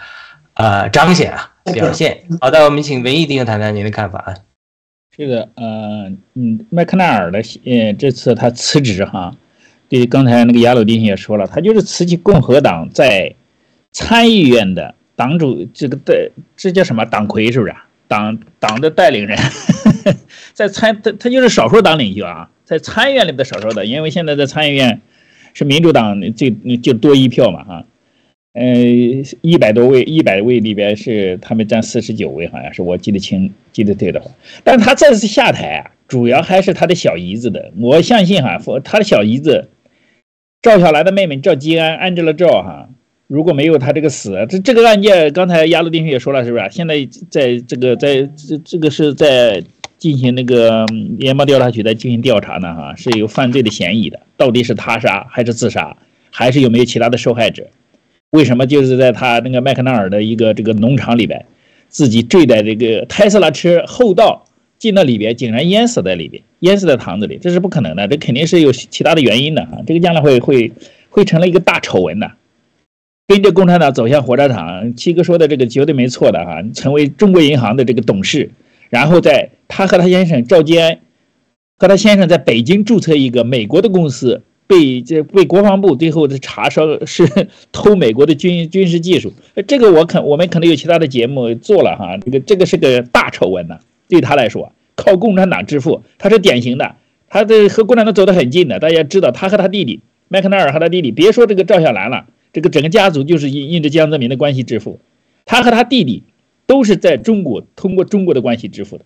呃彰显啊表现。好的，我们请文艺弟兄谈谈您的看法啊。这个，呃，嗯，麦克奈尔的呃这次他辞职哈，对刚才那个雅鲁弟兄也说了，他就是辞去共和党在参议院的党主这个代这叫什么党魁是不是？党党的带领人。在参他他就是少数党领袖啊，在参议院里的少数的，因为现在在参议院是民主党最就多一票嘛哈，呃一百多位一百位里边是他们占四十九位，好像是我记得清记得对的话，但他这次下台啊，主要还是他的小姨子的，我相信哈，他的小姨子赵小兰的妹妹赵吉安安置了赵哈。如果没有他这个死，这这个案件，刚才亚鲁丁兄也说了，是不是？现在在这个在这这个是在进行那个联邦调查局在进行调查呢，哈，是有犯罪的嫌疑的，到底是他杀还是自杀，还是有没有其他的受害者？为什么就是在他那个麦克纳尔的一个这个农场里边，自己坠在这个特斯拉车后道进到里边，竟然淹死在里边，淹死在塘子里，这是不可能的，这肯定是有其他的原因的哈，这个将来会会会成了一个大丑闻的。跟着共产党走向火车场，七哥说的这个绝对没错的哈，成为中国银行的这个董事，然后在他和他先生赵坚和他先生在北京注册一个美国的公司，被这被国防部最后的查说是偷美国的军军事技术，这个我可我们可能有其他的节目做了哈，这个这个是个大丑闻呐，对他来说靠共产党致富，他是典型的，他的和共产党走得很近的，大家知道他和他弟弟麦克奈尔和他弟弟，别说这个赵小兰了。这个整个家族就是因因着江泽民的关系致富，他和他弟弟都是在中国通过中国的关系支付的，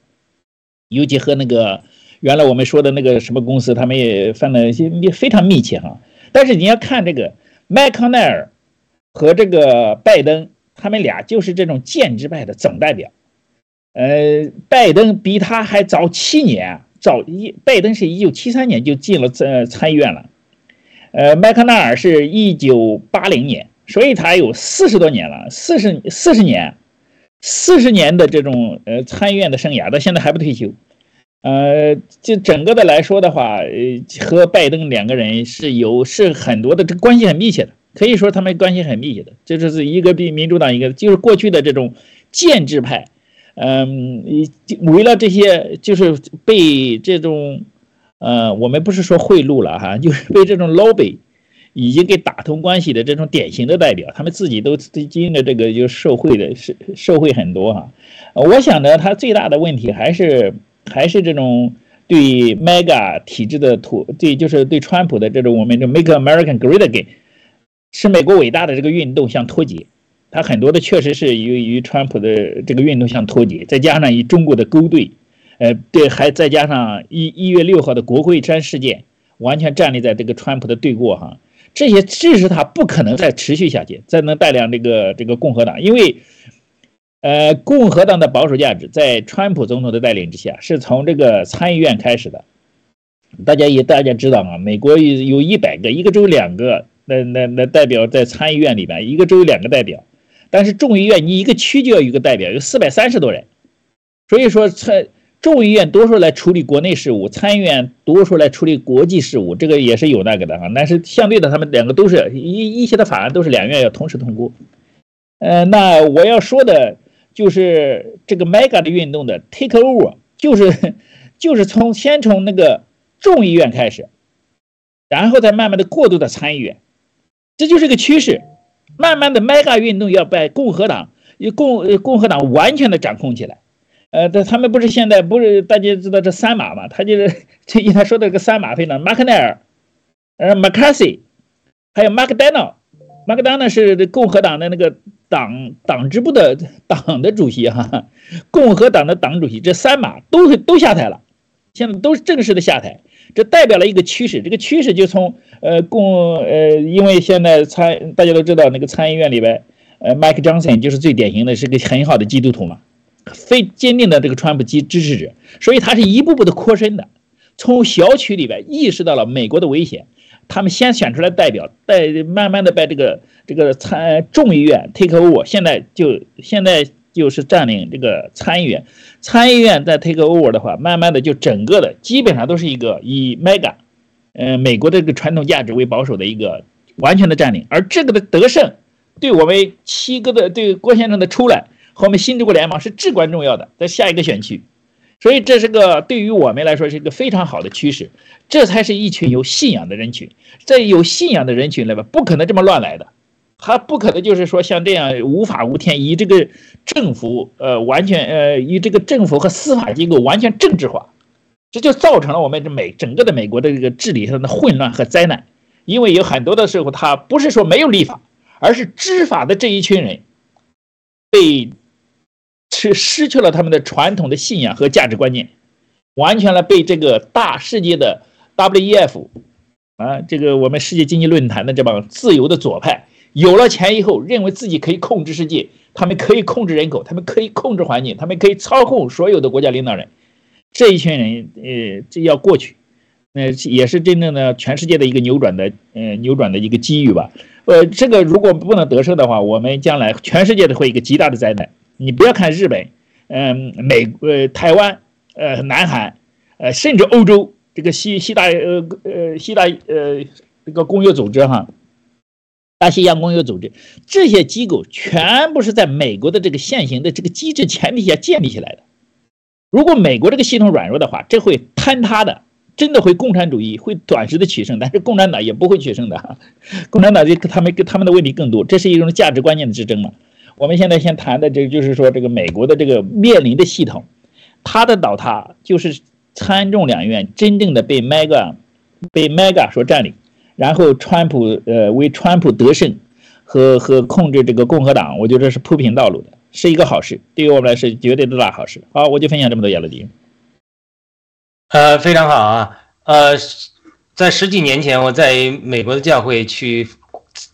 尤其和那个原来我们说的那个什么公司，他们也犯了也非常密切哈。但是你要看这个麦康奈尔和这个拜登，他们俩就是这种建制派的总代表。呃，拜登比他还早七年，早一拜登是一九七三年就进了参参议院了。呃，麦克纳尔是一九八零年，所以他有四十多年了，四十四十年，四十年的这种呃参议院的生涯，到现在还不退休。呃，就整个的来说的话，呃，和拜登两个人是有是很多的这关系很密切的，可以说他们关系很密切的。这就是一个比民主党一个，就是过去的这种建制派，嗯，为了这些就是被这种，呃，我们不是说贿赂了哈，就是被这种 lobby 已经给打通关系的这种典型的代表，他们自己都经历了这个就受贿的，是受贿很多哈。我想呢，他最大的问题还是。还是这种对 mega 体制的土，对就是对川普的这种我们这 make American great again，使美国伟大的这个运动相脱节，他很多的确实是由于川普的这个运动相脱节，再加上与中国的勾兑，呃，对，还再加上一一月六号的国会山事件，完全站立在这个川普的对过哈，这些致使他不可能再持续下去，再能带领这个这个共和党，因为。呃，共和党的保守价值在川普总统的带领之下，是从这个参议院开始的。大家也大家知道啊，美国有有一百个，一个州两个，那那那代表在参议院里边，一个州有两个代表。但是众议院你一个区就要一个代表，有四百三十多人。所以说，参众议院多数来处理国内事务，参议院多数来处理国际事务，这个也是有那个的哈。但是相对的，他们两个都是一一些的法案都是两院要同时通过。呃，那我要说的。就是这个 mega 的运动的 take over，就是就是从先从那个众议院开始，然后再慢慢的过渡到参议院，这就是个趋势。慢慢的 mega 运动要被共和党共共和党完全的掌控起来。呃，他他们不是现在不是大家知道这三马嘛？他就是 这一他说的这个三马非常，马克奈尔，呃，McCarthy，还有 McDonald。麦克丹诺是共和党的那个党党支部的党的主席哈，共和党的党主席，这三马都都下台了，现在都是正式的下台，这代表了一个趋势，这个趋势就从呃共呃，因为现在参大家都知道那个参议院里边，呃，Mike Johnson 就是最典型的是个很好的基督徒嘛，非坚定的这个川普基支持者，所以他是一步步的扩身的，从小区里边意识到了美国的危险。他们先选出来代表，带慢慢的把这个这个参众议院 take over，现在就现在就是占领这个参议院，参议院在 take over 的话，慢慢的就整个的基本上都是一个以 mega，呃美国的这个传统价值为保守的一个完全的占领，而这个的得胜，对我们七个的对郭先生的出来和我们新中国联盟是至关重要的，在下一个选区。所以这是个对于我们来说是一个非常好的趋势，这才是一群有信仰的人群。在有信仰的人群里边，不可能这么乱来的，他不可能就是说像这样无法无天，以这个政府呃完全呃以这个政府和司法机构完全政治化，这就造成了我们这美整个的美国的这个治理上的混乱和灾难。因为有很多的时候，他不是说没有立法，而是知法的这一群人被。是失去了他们的传统的信仰和价值观念，完全了被这个大世界的 WEF 啊，这个我们世界经济论坛的这帮自由的左派，有了钱以后，认为自己可以控制世界，他们可以控制人口，他们可以控制环境，他们可以操控所有的国家领导人。这一群人，呃，这要过去，呃，也是真正的全世界的一个扭转的，呃，扭转的一个机遇吧。呃，这个如果不能得胜的话，我们将来全世界都会一个极大的灾难。你不要看日本，嗯，美呃台湾，呃南韩，呃甚至欧洲这个西西大呃呃西大呃这个工业组织哈，大西洋工业组织这些机构全部是在美国的这个现行的这个机制前提下建立起来的。如果美国这个系统软弱的话，这会坍塌的，真的会共产主义会短时的取胜，但是共产党也不会取胜的。共产党就他们跟他们的问题更多，这是一种价值观念的之争嘛。我们现在先谈的这个，就是说这个美国的这个面临的系统，它的倒塌就是参众两院真正的被 mega 被 mega 所占领，然后川普呃为川普得胜和和控制这个共和党，我觉得是铺平道路的，是一个好事，对于我们来说绝对的大好事。好，我就分享这么多，亚乐迪。呃，非常好啊，呃，在十几年前我在美国的教会去。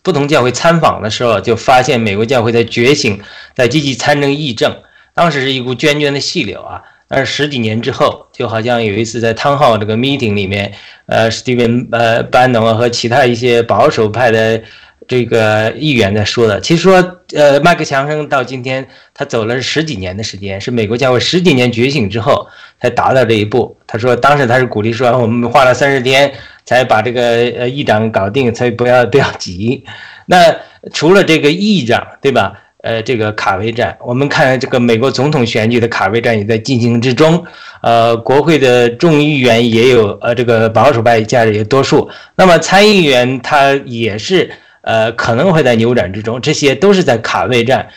不同教会参访的时候，就发现美国教会在觉醒，在积极参政议政。当时是一股涓涓的细流啊。但是十几年之后，就好像有一次在汤浩这个 meeting 里面，呃，史蒂文呃班农和其他一些保守派的这个议员在说的。其实说，呃，麦克强生到今天他走了十几年的时间，是美国教会十几年觉醒之后才达到这一步。他说，当时他是鼓励说，我们花了三十天才把这个呃议长搞定，才不要不要急。那除了这个议长，对吧？呃，这个卡位战，我们看这个美国总统选举的卡位战也在进行之中。呃，国会的众议员也有，呃，这个保守派家也多数。那么参议员他也是，呃，可能会在扭转之中。这些都是在卡位战。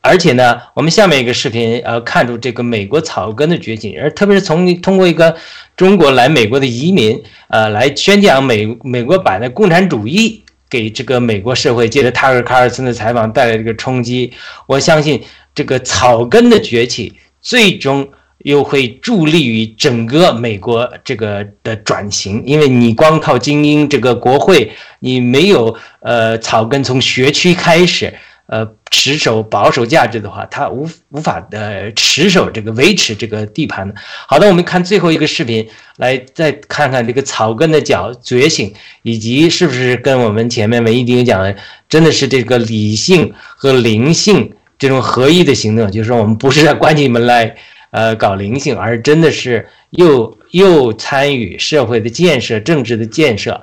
而且呢，我们下面一个视频，呃，看出这个美国草根的崛起，而特别是从通过一个中国来美国的移民，呃，来宣讲美美国版的共产主义。给这个美国社会，借着塔克·卡尔森的采访带来这个冲击，我相信这个草根的崛起，最终又会助力于整个美国这个的转型。因为你光靠精英这个国会，你没有呃草根从学区开始。呃，持守保守价值的话，他无无法的持守这个维持这个地盘的。好的，我们看最后一个视频，来再看看这个草根的角觉醒，以及是不是跟我们前面文艺丁讲的，真的是这个理性和灵性这种合一的行动，就是说我们不是在关起门来呃搞灵性，而真的是又又参与社会的建设、政治的建设。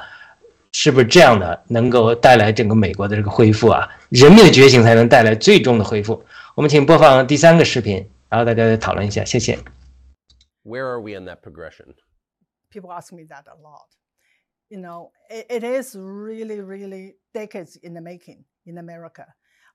是不是这样的能够带来整个美国的这个恢复啊？人民的觉醒才能带来最终的恢复。我们请播放第三个视频，然后大家再讨论一下。谢谢。Where are we in that progression? People ask me that a lot. You know, it, it is really, really decades in the making in America.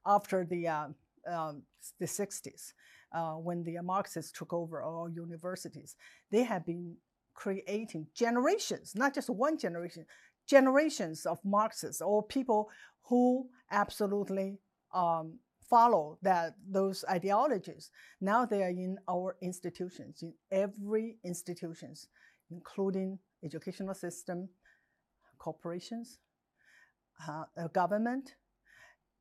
After the uh, um, the 60s, uh, when the Marxists took over all universities, they have been creating generations, not just one generation, generations of Marxists or people who absolutely um, follow that those ideologies. Now they are in our institutions, in every institutions, including educational system, corporations, uh, government,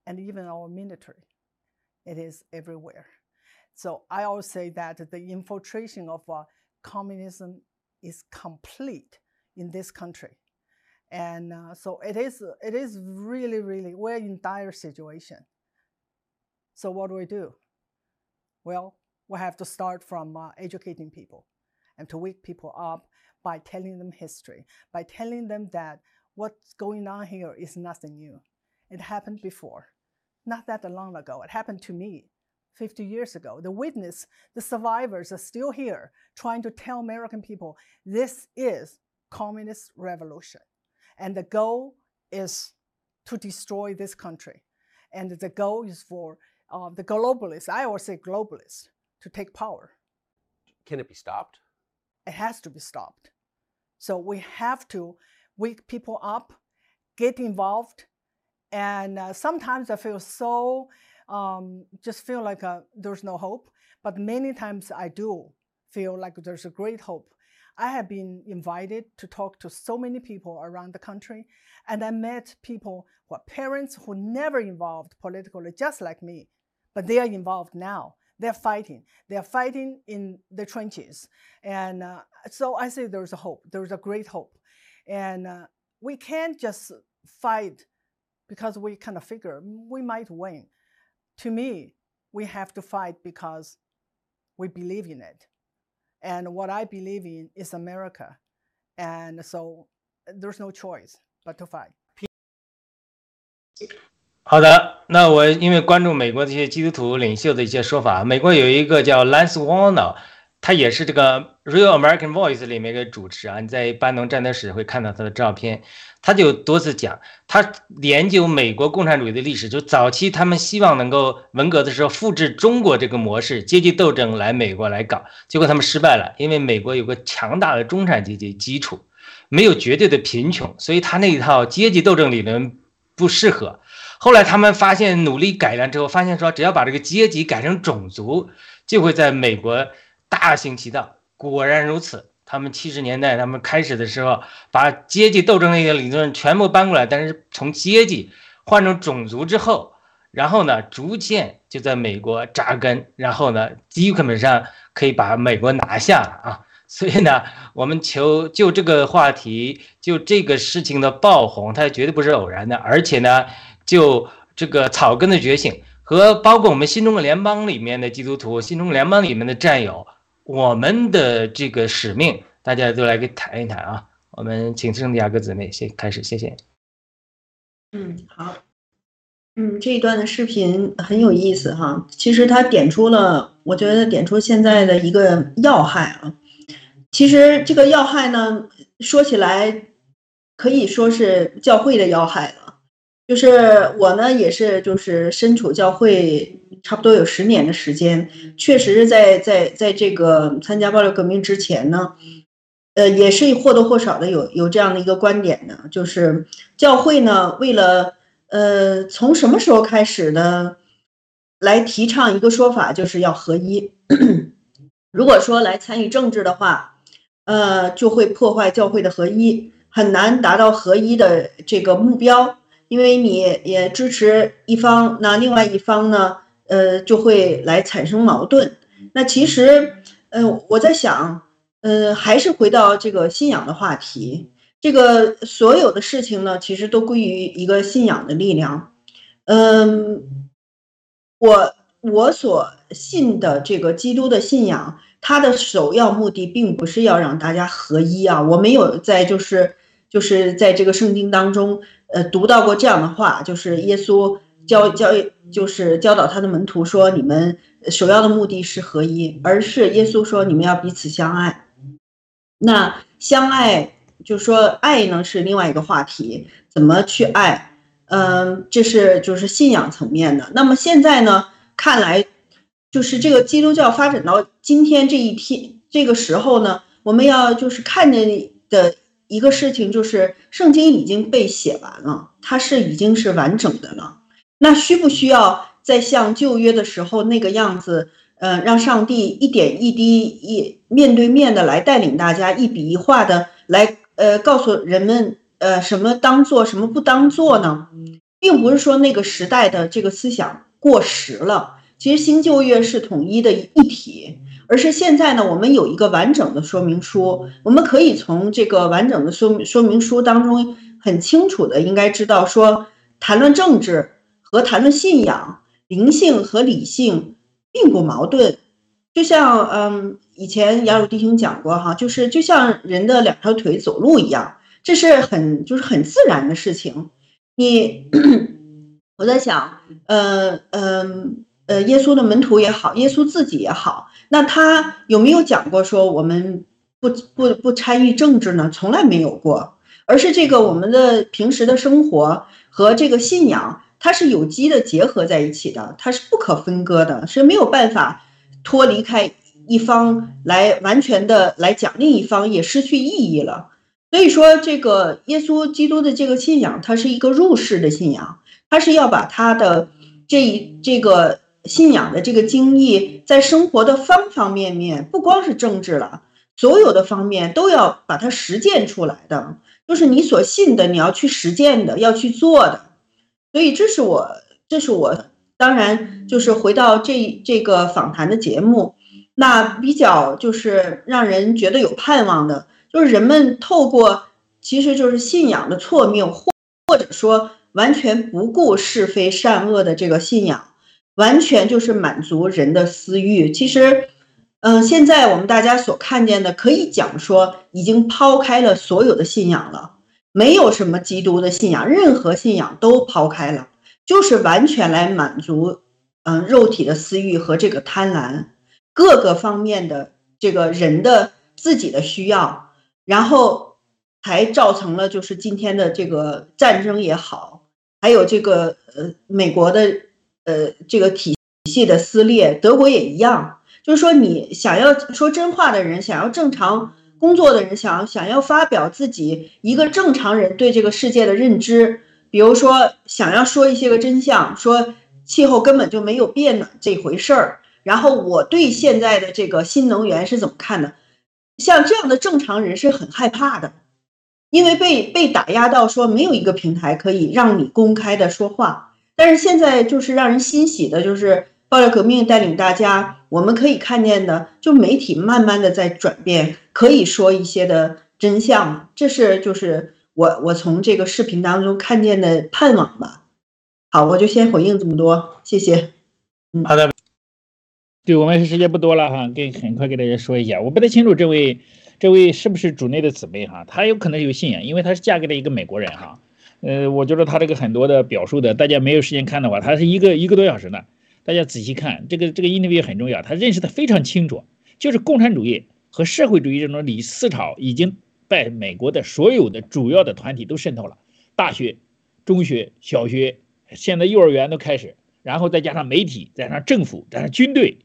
and even our military. It is everywhere. So I always say that the infiltration of uh, communism is complete in this country and uh, so it is it is really really we're in dire situation. So what do we do? Well we have to start from uh, educating people and to wake people up by telling them history by telling them that what's going on here is nothing new. It happened before not that long ago. It happened to me 50 years ago. The witness the survivors are still here trying to tell american people this is communist revolution and the goal is to destroy this country. And the goal is for uh, the globalists, I always say globalists, to take power. Can it be stopped? It has to be stopped. So we have to wake people up, get involved. And uh, sometimes I feel so, um, just feel like uh, there's no hope. But many times I do feel like there's a great hope I have been invited to talk to so many people around the country, and I met people who are parents who never involved politically, just like me, but they are involved now. They're fighting. They're fighting in the trenches, and uh, so I say there's a hope. There's a great hope, and uh, we can't just fight because we kind of figure we might win. To me, we have to fight because we believe in it. And what I believe in is America. And so there's no choice but to fight. 好的，那我因为关注美国这些基督徒领袖的一些说法，美国有一个叫 Lance Warner， 他也是这个 Real American Voice 里面一个主持啊，你在班农战斗史会看到他的照片。他就多次讲，他研究美国共产主义的历史，就早期他们希望能够文革的时候复制中国这个模式，阶级斗争来美国来搞，结果他们失败了，因为美国有个强大的中产阶级基础，没有绝对的贫穷，所以他那一套阶级斗争理论不适合。后来他们发现努力改良之后，发现说只要把这个阶级改成种族，就会在美国大行其道。果然如此。他们七十年代，他们开始的时候，把阶级斗争那些理论全部搬过来，但是从阶级换成种族之后，然后呢，逐渐就在美国扎根，然后呢，基本上可以把美国拿下了啊。所以呢，我们求就这个话题，就这个事情的爆红，它绝对不是偶然的，而且呢。就这个草根的觉醒和包括我们新中国联邦里面的基督徒、新中国联邦里面的战友，我们的这个使命，大家都来给谈一谈啊。我们请圣地亚哥姊妹先开始，谢谢。嗯，好。嗯，这一段的视频很有意思哈。其实他点出了，我觉得点出现在的一个要害啊。其实这个要害呢，说起来可以说是教会的要害了。就是我呢，也是就是身处教会差不多有十年的时间，确实是在在在这个参加暴力革命之前呢，呃，也是或多或少的有有这样的一个观点的，就是教会呢，为了呃，从什么时候开始呢来提倡一个说法，就是要合一。如果说来参与政治的话，呃，就会破坏教会的合一，很难达到合一的这个目标，因为你也支持一方，那另外一方呢，呃，就会来产生矛盾。那其实，呃，我在想，呃，还是回到这个信仰的话题，这个所有的事情呢，其实都归于一个信仰的力量。嗯，我我所信的这个基督的信仰。它的首要目的并不是要让大家合一啊，我没有在就是就是在这个圣经当中，呃，读到过这样的话，就是耶稣教教就是教导他的门徒说，你们首要的目的是合一，而是耶稣说你们要彼此相爱。那相爱就说爱呢是另外一个话题，怎么去爱？嗯，这是就是信仰层面的。那么现在呢，看来。就是这个基督教发展到今天这一天这个时候呢，我们要就是看见的一个事情，就是圣经已经被写完了，它是已经是完整的了。那需不需要再像旧约的时候那个样子，呃，让上帝一点一滴一面对面的来带领大家，一笔一画的来呃告诉人们呃什么当做什么不当做呢？并不是说那个时代的这个思想过时了。其实新旧约是统一的一体，而是现在呢，我们有一个完整的说明书，我们可以从这个完整的说明说明书当中很清楚的应该知道，说谈论政治和谈论信仰、灵性和理性并不矛盾。就像嗯，以前雅鲁弟兄讲过哈，就是就像人的两条腿走路一样，这是很就是很自然的事情。你我在想，呃嗯。呃，耶稣的门徒也好，耶稣自己也好，那他有没有讲过说我们不不不参与政治呢？从来没有过，而是这个我们的平时的生活和这个信仰，它是有机的结合在一起的，它是不可分割的，是没有办法脱离开一方来完全的来讲，另一方也失去意义了。所以说，这个耶稣基督的这个信仰，它是一个入世的信仰，它是要把他的这一这个。信仰的这个经历，在生活的方方面面，不光是政治了，所有的方面都要把它实践出来的，就是你所信的，你要去实践的，要去做的。所以，这是我，这是我，当然就是回到这这个访谈的节目，那比较就是让人觉得有盼望的，就是人们透过，其实就是信仰的错谬，或或者说完全不顾是非善恶的这个信仰。完全就是满足人的私欲。其实，嗯，现在我们大家所看见的，可以讲说已经抛开了所有的信仰了，没有什么基督的信仰，任何信仰都抛开了，就是完全来满足，嗯，肉体的私欲和这个贪婪，各个方面的这个人的自己的需要，然后才造成了就是今天的这个战争也好，还有这个呃美国的。呃，这个体系的撕裂，德国也一样。就是说，你想要说真话的人，想要正常工作的人，想想要发表自己一个正常人对这个世界的认知，比如说想要说一些个真相，说气候根本就没有变暖这回事儿。然后我对现在的这个新能源是怎么看的？像这样的正常人是很害怕的，因为被被打压到说没有一个平台可以让你公开的说话。但是现在就是让人欣喜的，就是爆料革命带领大家，我们可以看见的，就媒体慢慢的在转变，可以说一些的真相，这是就是我我从这个视频当中看见的盼望吧。好，我就先回应这么多，谢谢。嗯好的，对我们时间不多了哈，给很快给大家说一下，我不太清楚这位这位是不是主内的姊妹哈，她有可能有信仰，因为她是嫁给了一个美国人哈。呃，我觉得他这个很多的表述的，大家没有时间看的话，他是一个一个多小时呢，大家仔细看这个这个 interview 很重要，他认识的非常清楚，就是共产主义和社会主义这种理思潮已经在美国的所有的主要的团体都渗透了，大学、中学、小学。现在幼儿园都开始，然后再加上媒体，再加上政府，加上军队，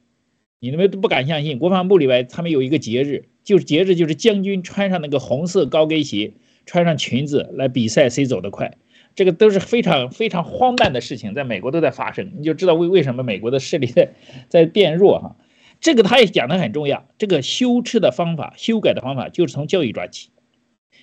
你们都不敢相信。国防部里边他们有一个节日，就是节日就是将军穿上那个红色高跟鞋，穿上裙子来比赛谁走得快，这个都是非常非常荒诞的事情，在美国都在发生。你就知道为为什么美国的势力在 在变弱哈。这个他也讲的很重要，这个修饰的方法、修改的方法就是从教育抓起。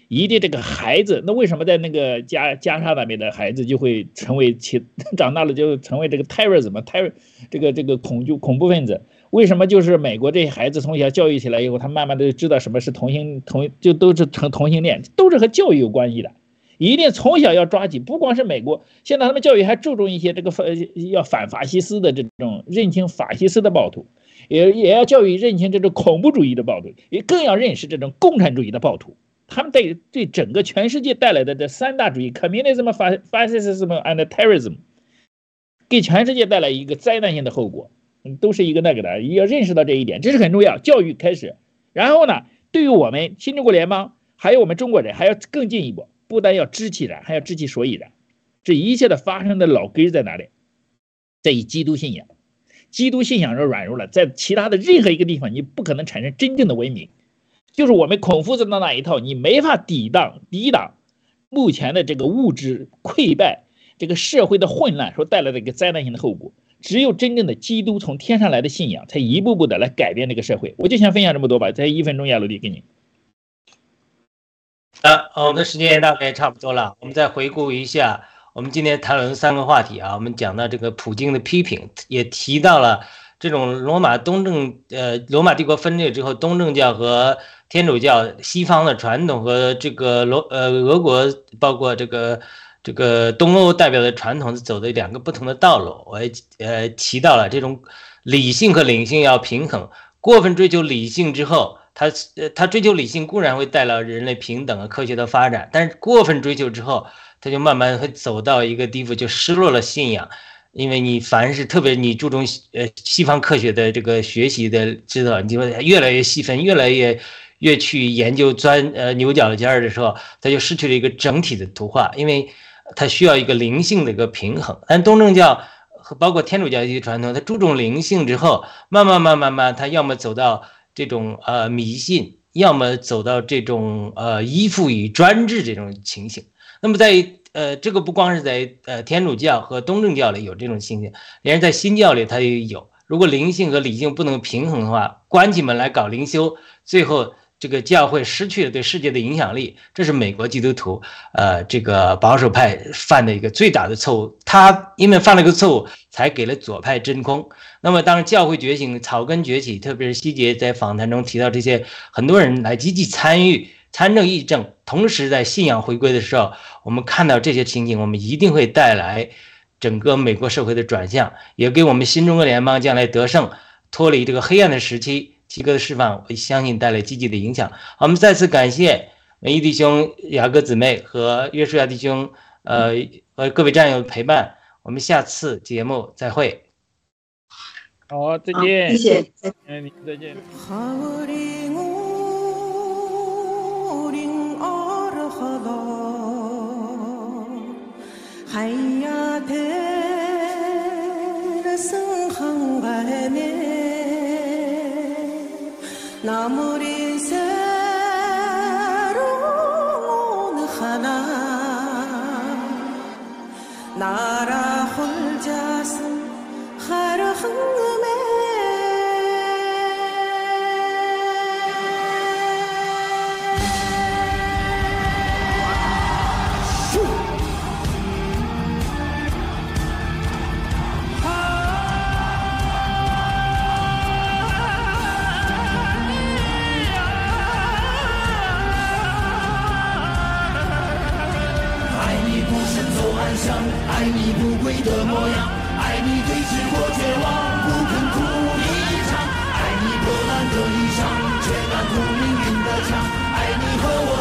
一定这个孩子，那为什么在那个加加沙那边的孩子就会成为其 长大了就成为这个 terrorism 么 terror 这个这个恐惧恐怖分子？为什么就是美国这些孩子从小教育起来以后，他慢慢的就知道什么是同性同就都是成同性恋，都是和教育有关系的。一定从小要抓紧，不光是美国，现在他们教育还注重一些这个反要反法西斯的这种认清法西斯的暴徒，也也要教育认清这种恐怖主义的暴徒，也更要认识这种共产主义的暴徒。他们对对整个全世界带来的这三大主义：communism、fascism and terrorism，给全世界带来一个灾难性的后果，都是一个那个的，要认识到这一点，这是很重要。教育开始，然后呢，对于我们新中国联邦，还有我们中国人，还要更进一步，不但要知其然，还要知其所以然。这一切的发生的老根在哪里？在于基督信仰。基督信仰若软弱了，在其他的任何一个地方，你不可能产生真正的文明。就是我们孔夫子的那一套，你没法抵挡抵挡目前的这个物质溃败，这个社会的混乱所带来的一个灾难性的后果。只有真正的基督从天上来的信仰，才一步步的来改变这个社会。我就先分享这么多吧，再一分钟，亚罗迪给你。啊，我们的时间也大概差不多了，我们再回顾一下，我们今天谈论三个话题啊，我们讲到这个普京的批评，也提到了这种罗马东正呃罗马帝国分裂之后，东正教和天主教西方的传统和这个罗呃俄国包括这个这个东欧代表的传统走的两个不同的道路，我也呃提到了这种理性和灵性要平衡，过分追求理性之后，他呃他追求理性固然会带来人类平等和科学的发展，但是过分追求之后，他就慢慢会走到一个地步，就失落了信仰，因为你凡是特别你注重呃西方科学的这个学习的知道，你会越来越细分，越来越。越去研究钻呃牛角尖儿的时候，他就失去了一个整体的图画，因为它需要一个灵性的一个平衡。但东正教和包括天主教一些传统，它注重灵性之后，慢慢慢慢慢，它要么走到这种呃迷信，要么走到这种呃依附于专制这种情形。那么在呃这个不光是在呃天主教和东正教里有这种情形，连在新教里它也有。如果灵性和理性不能平衡的话，关起门来搞灵修，最后。这个教会失去了对世界的影响力，这是美国基督徒，呃，这个保守派犯的一个最大的错误。他因为犯了个错误，才给了左派真空。那么，当教会觉醒、草根崛起，特别是希杰在访谈中提到这些，很多人来积极参与、参政议政，同时在信仰回归的时候，我们看到这些情景，我们一定会带来整个美国社会的转向，也给我们新中国联邦将来得胜、脱离这个黑暗的时期。七哥的释放，我相信带来积极的影响。我们再次感谢文艺弟兄、雅各姊妹和约书亚弟兄，呃，和各位战友的陪伴。我们下次节目再会。好，再见。谢谢。哎，再见。 남을 인생로 오는 하나. 나라 홀자서 하루 한나 想，爱你不跪的模样，爱你对峙过绝望，不肯哭一场，爱你破烂的衣裳，却敢堵命运的枪，爱你和我，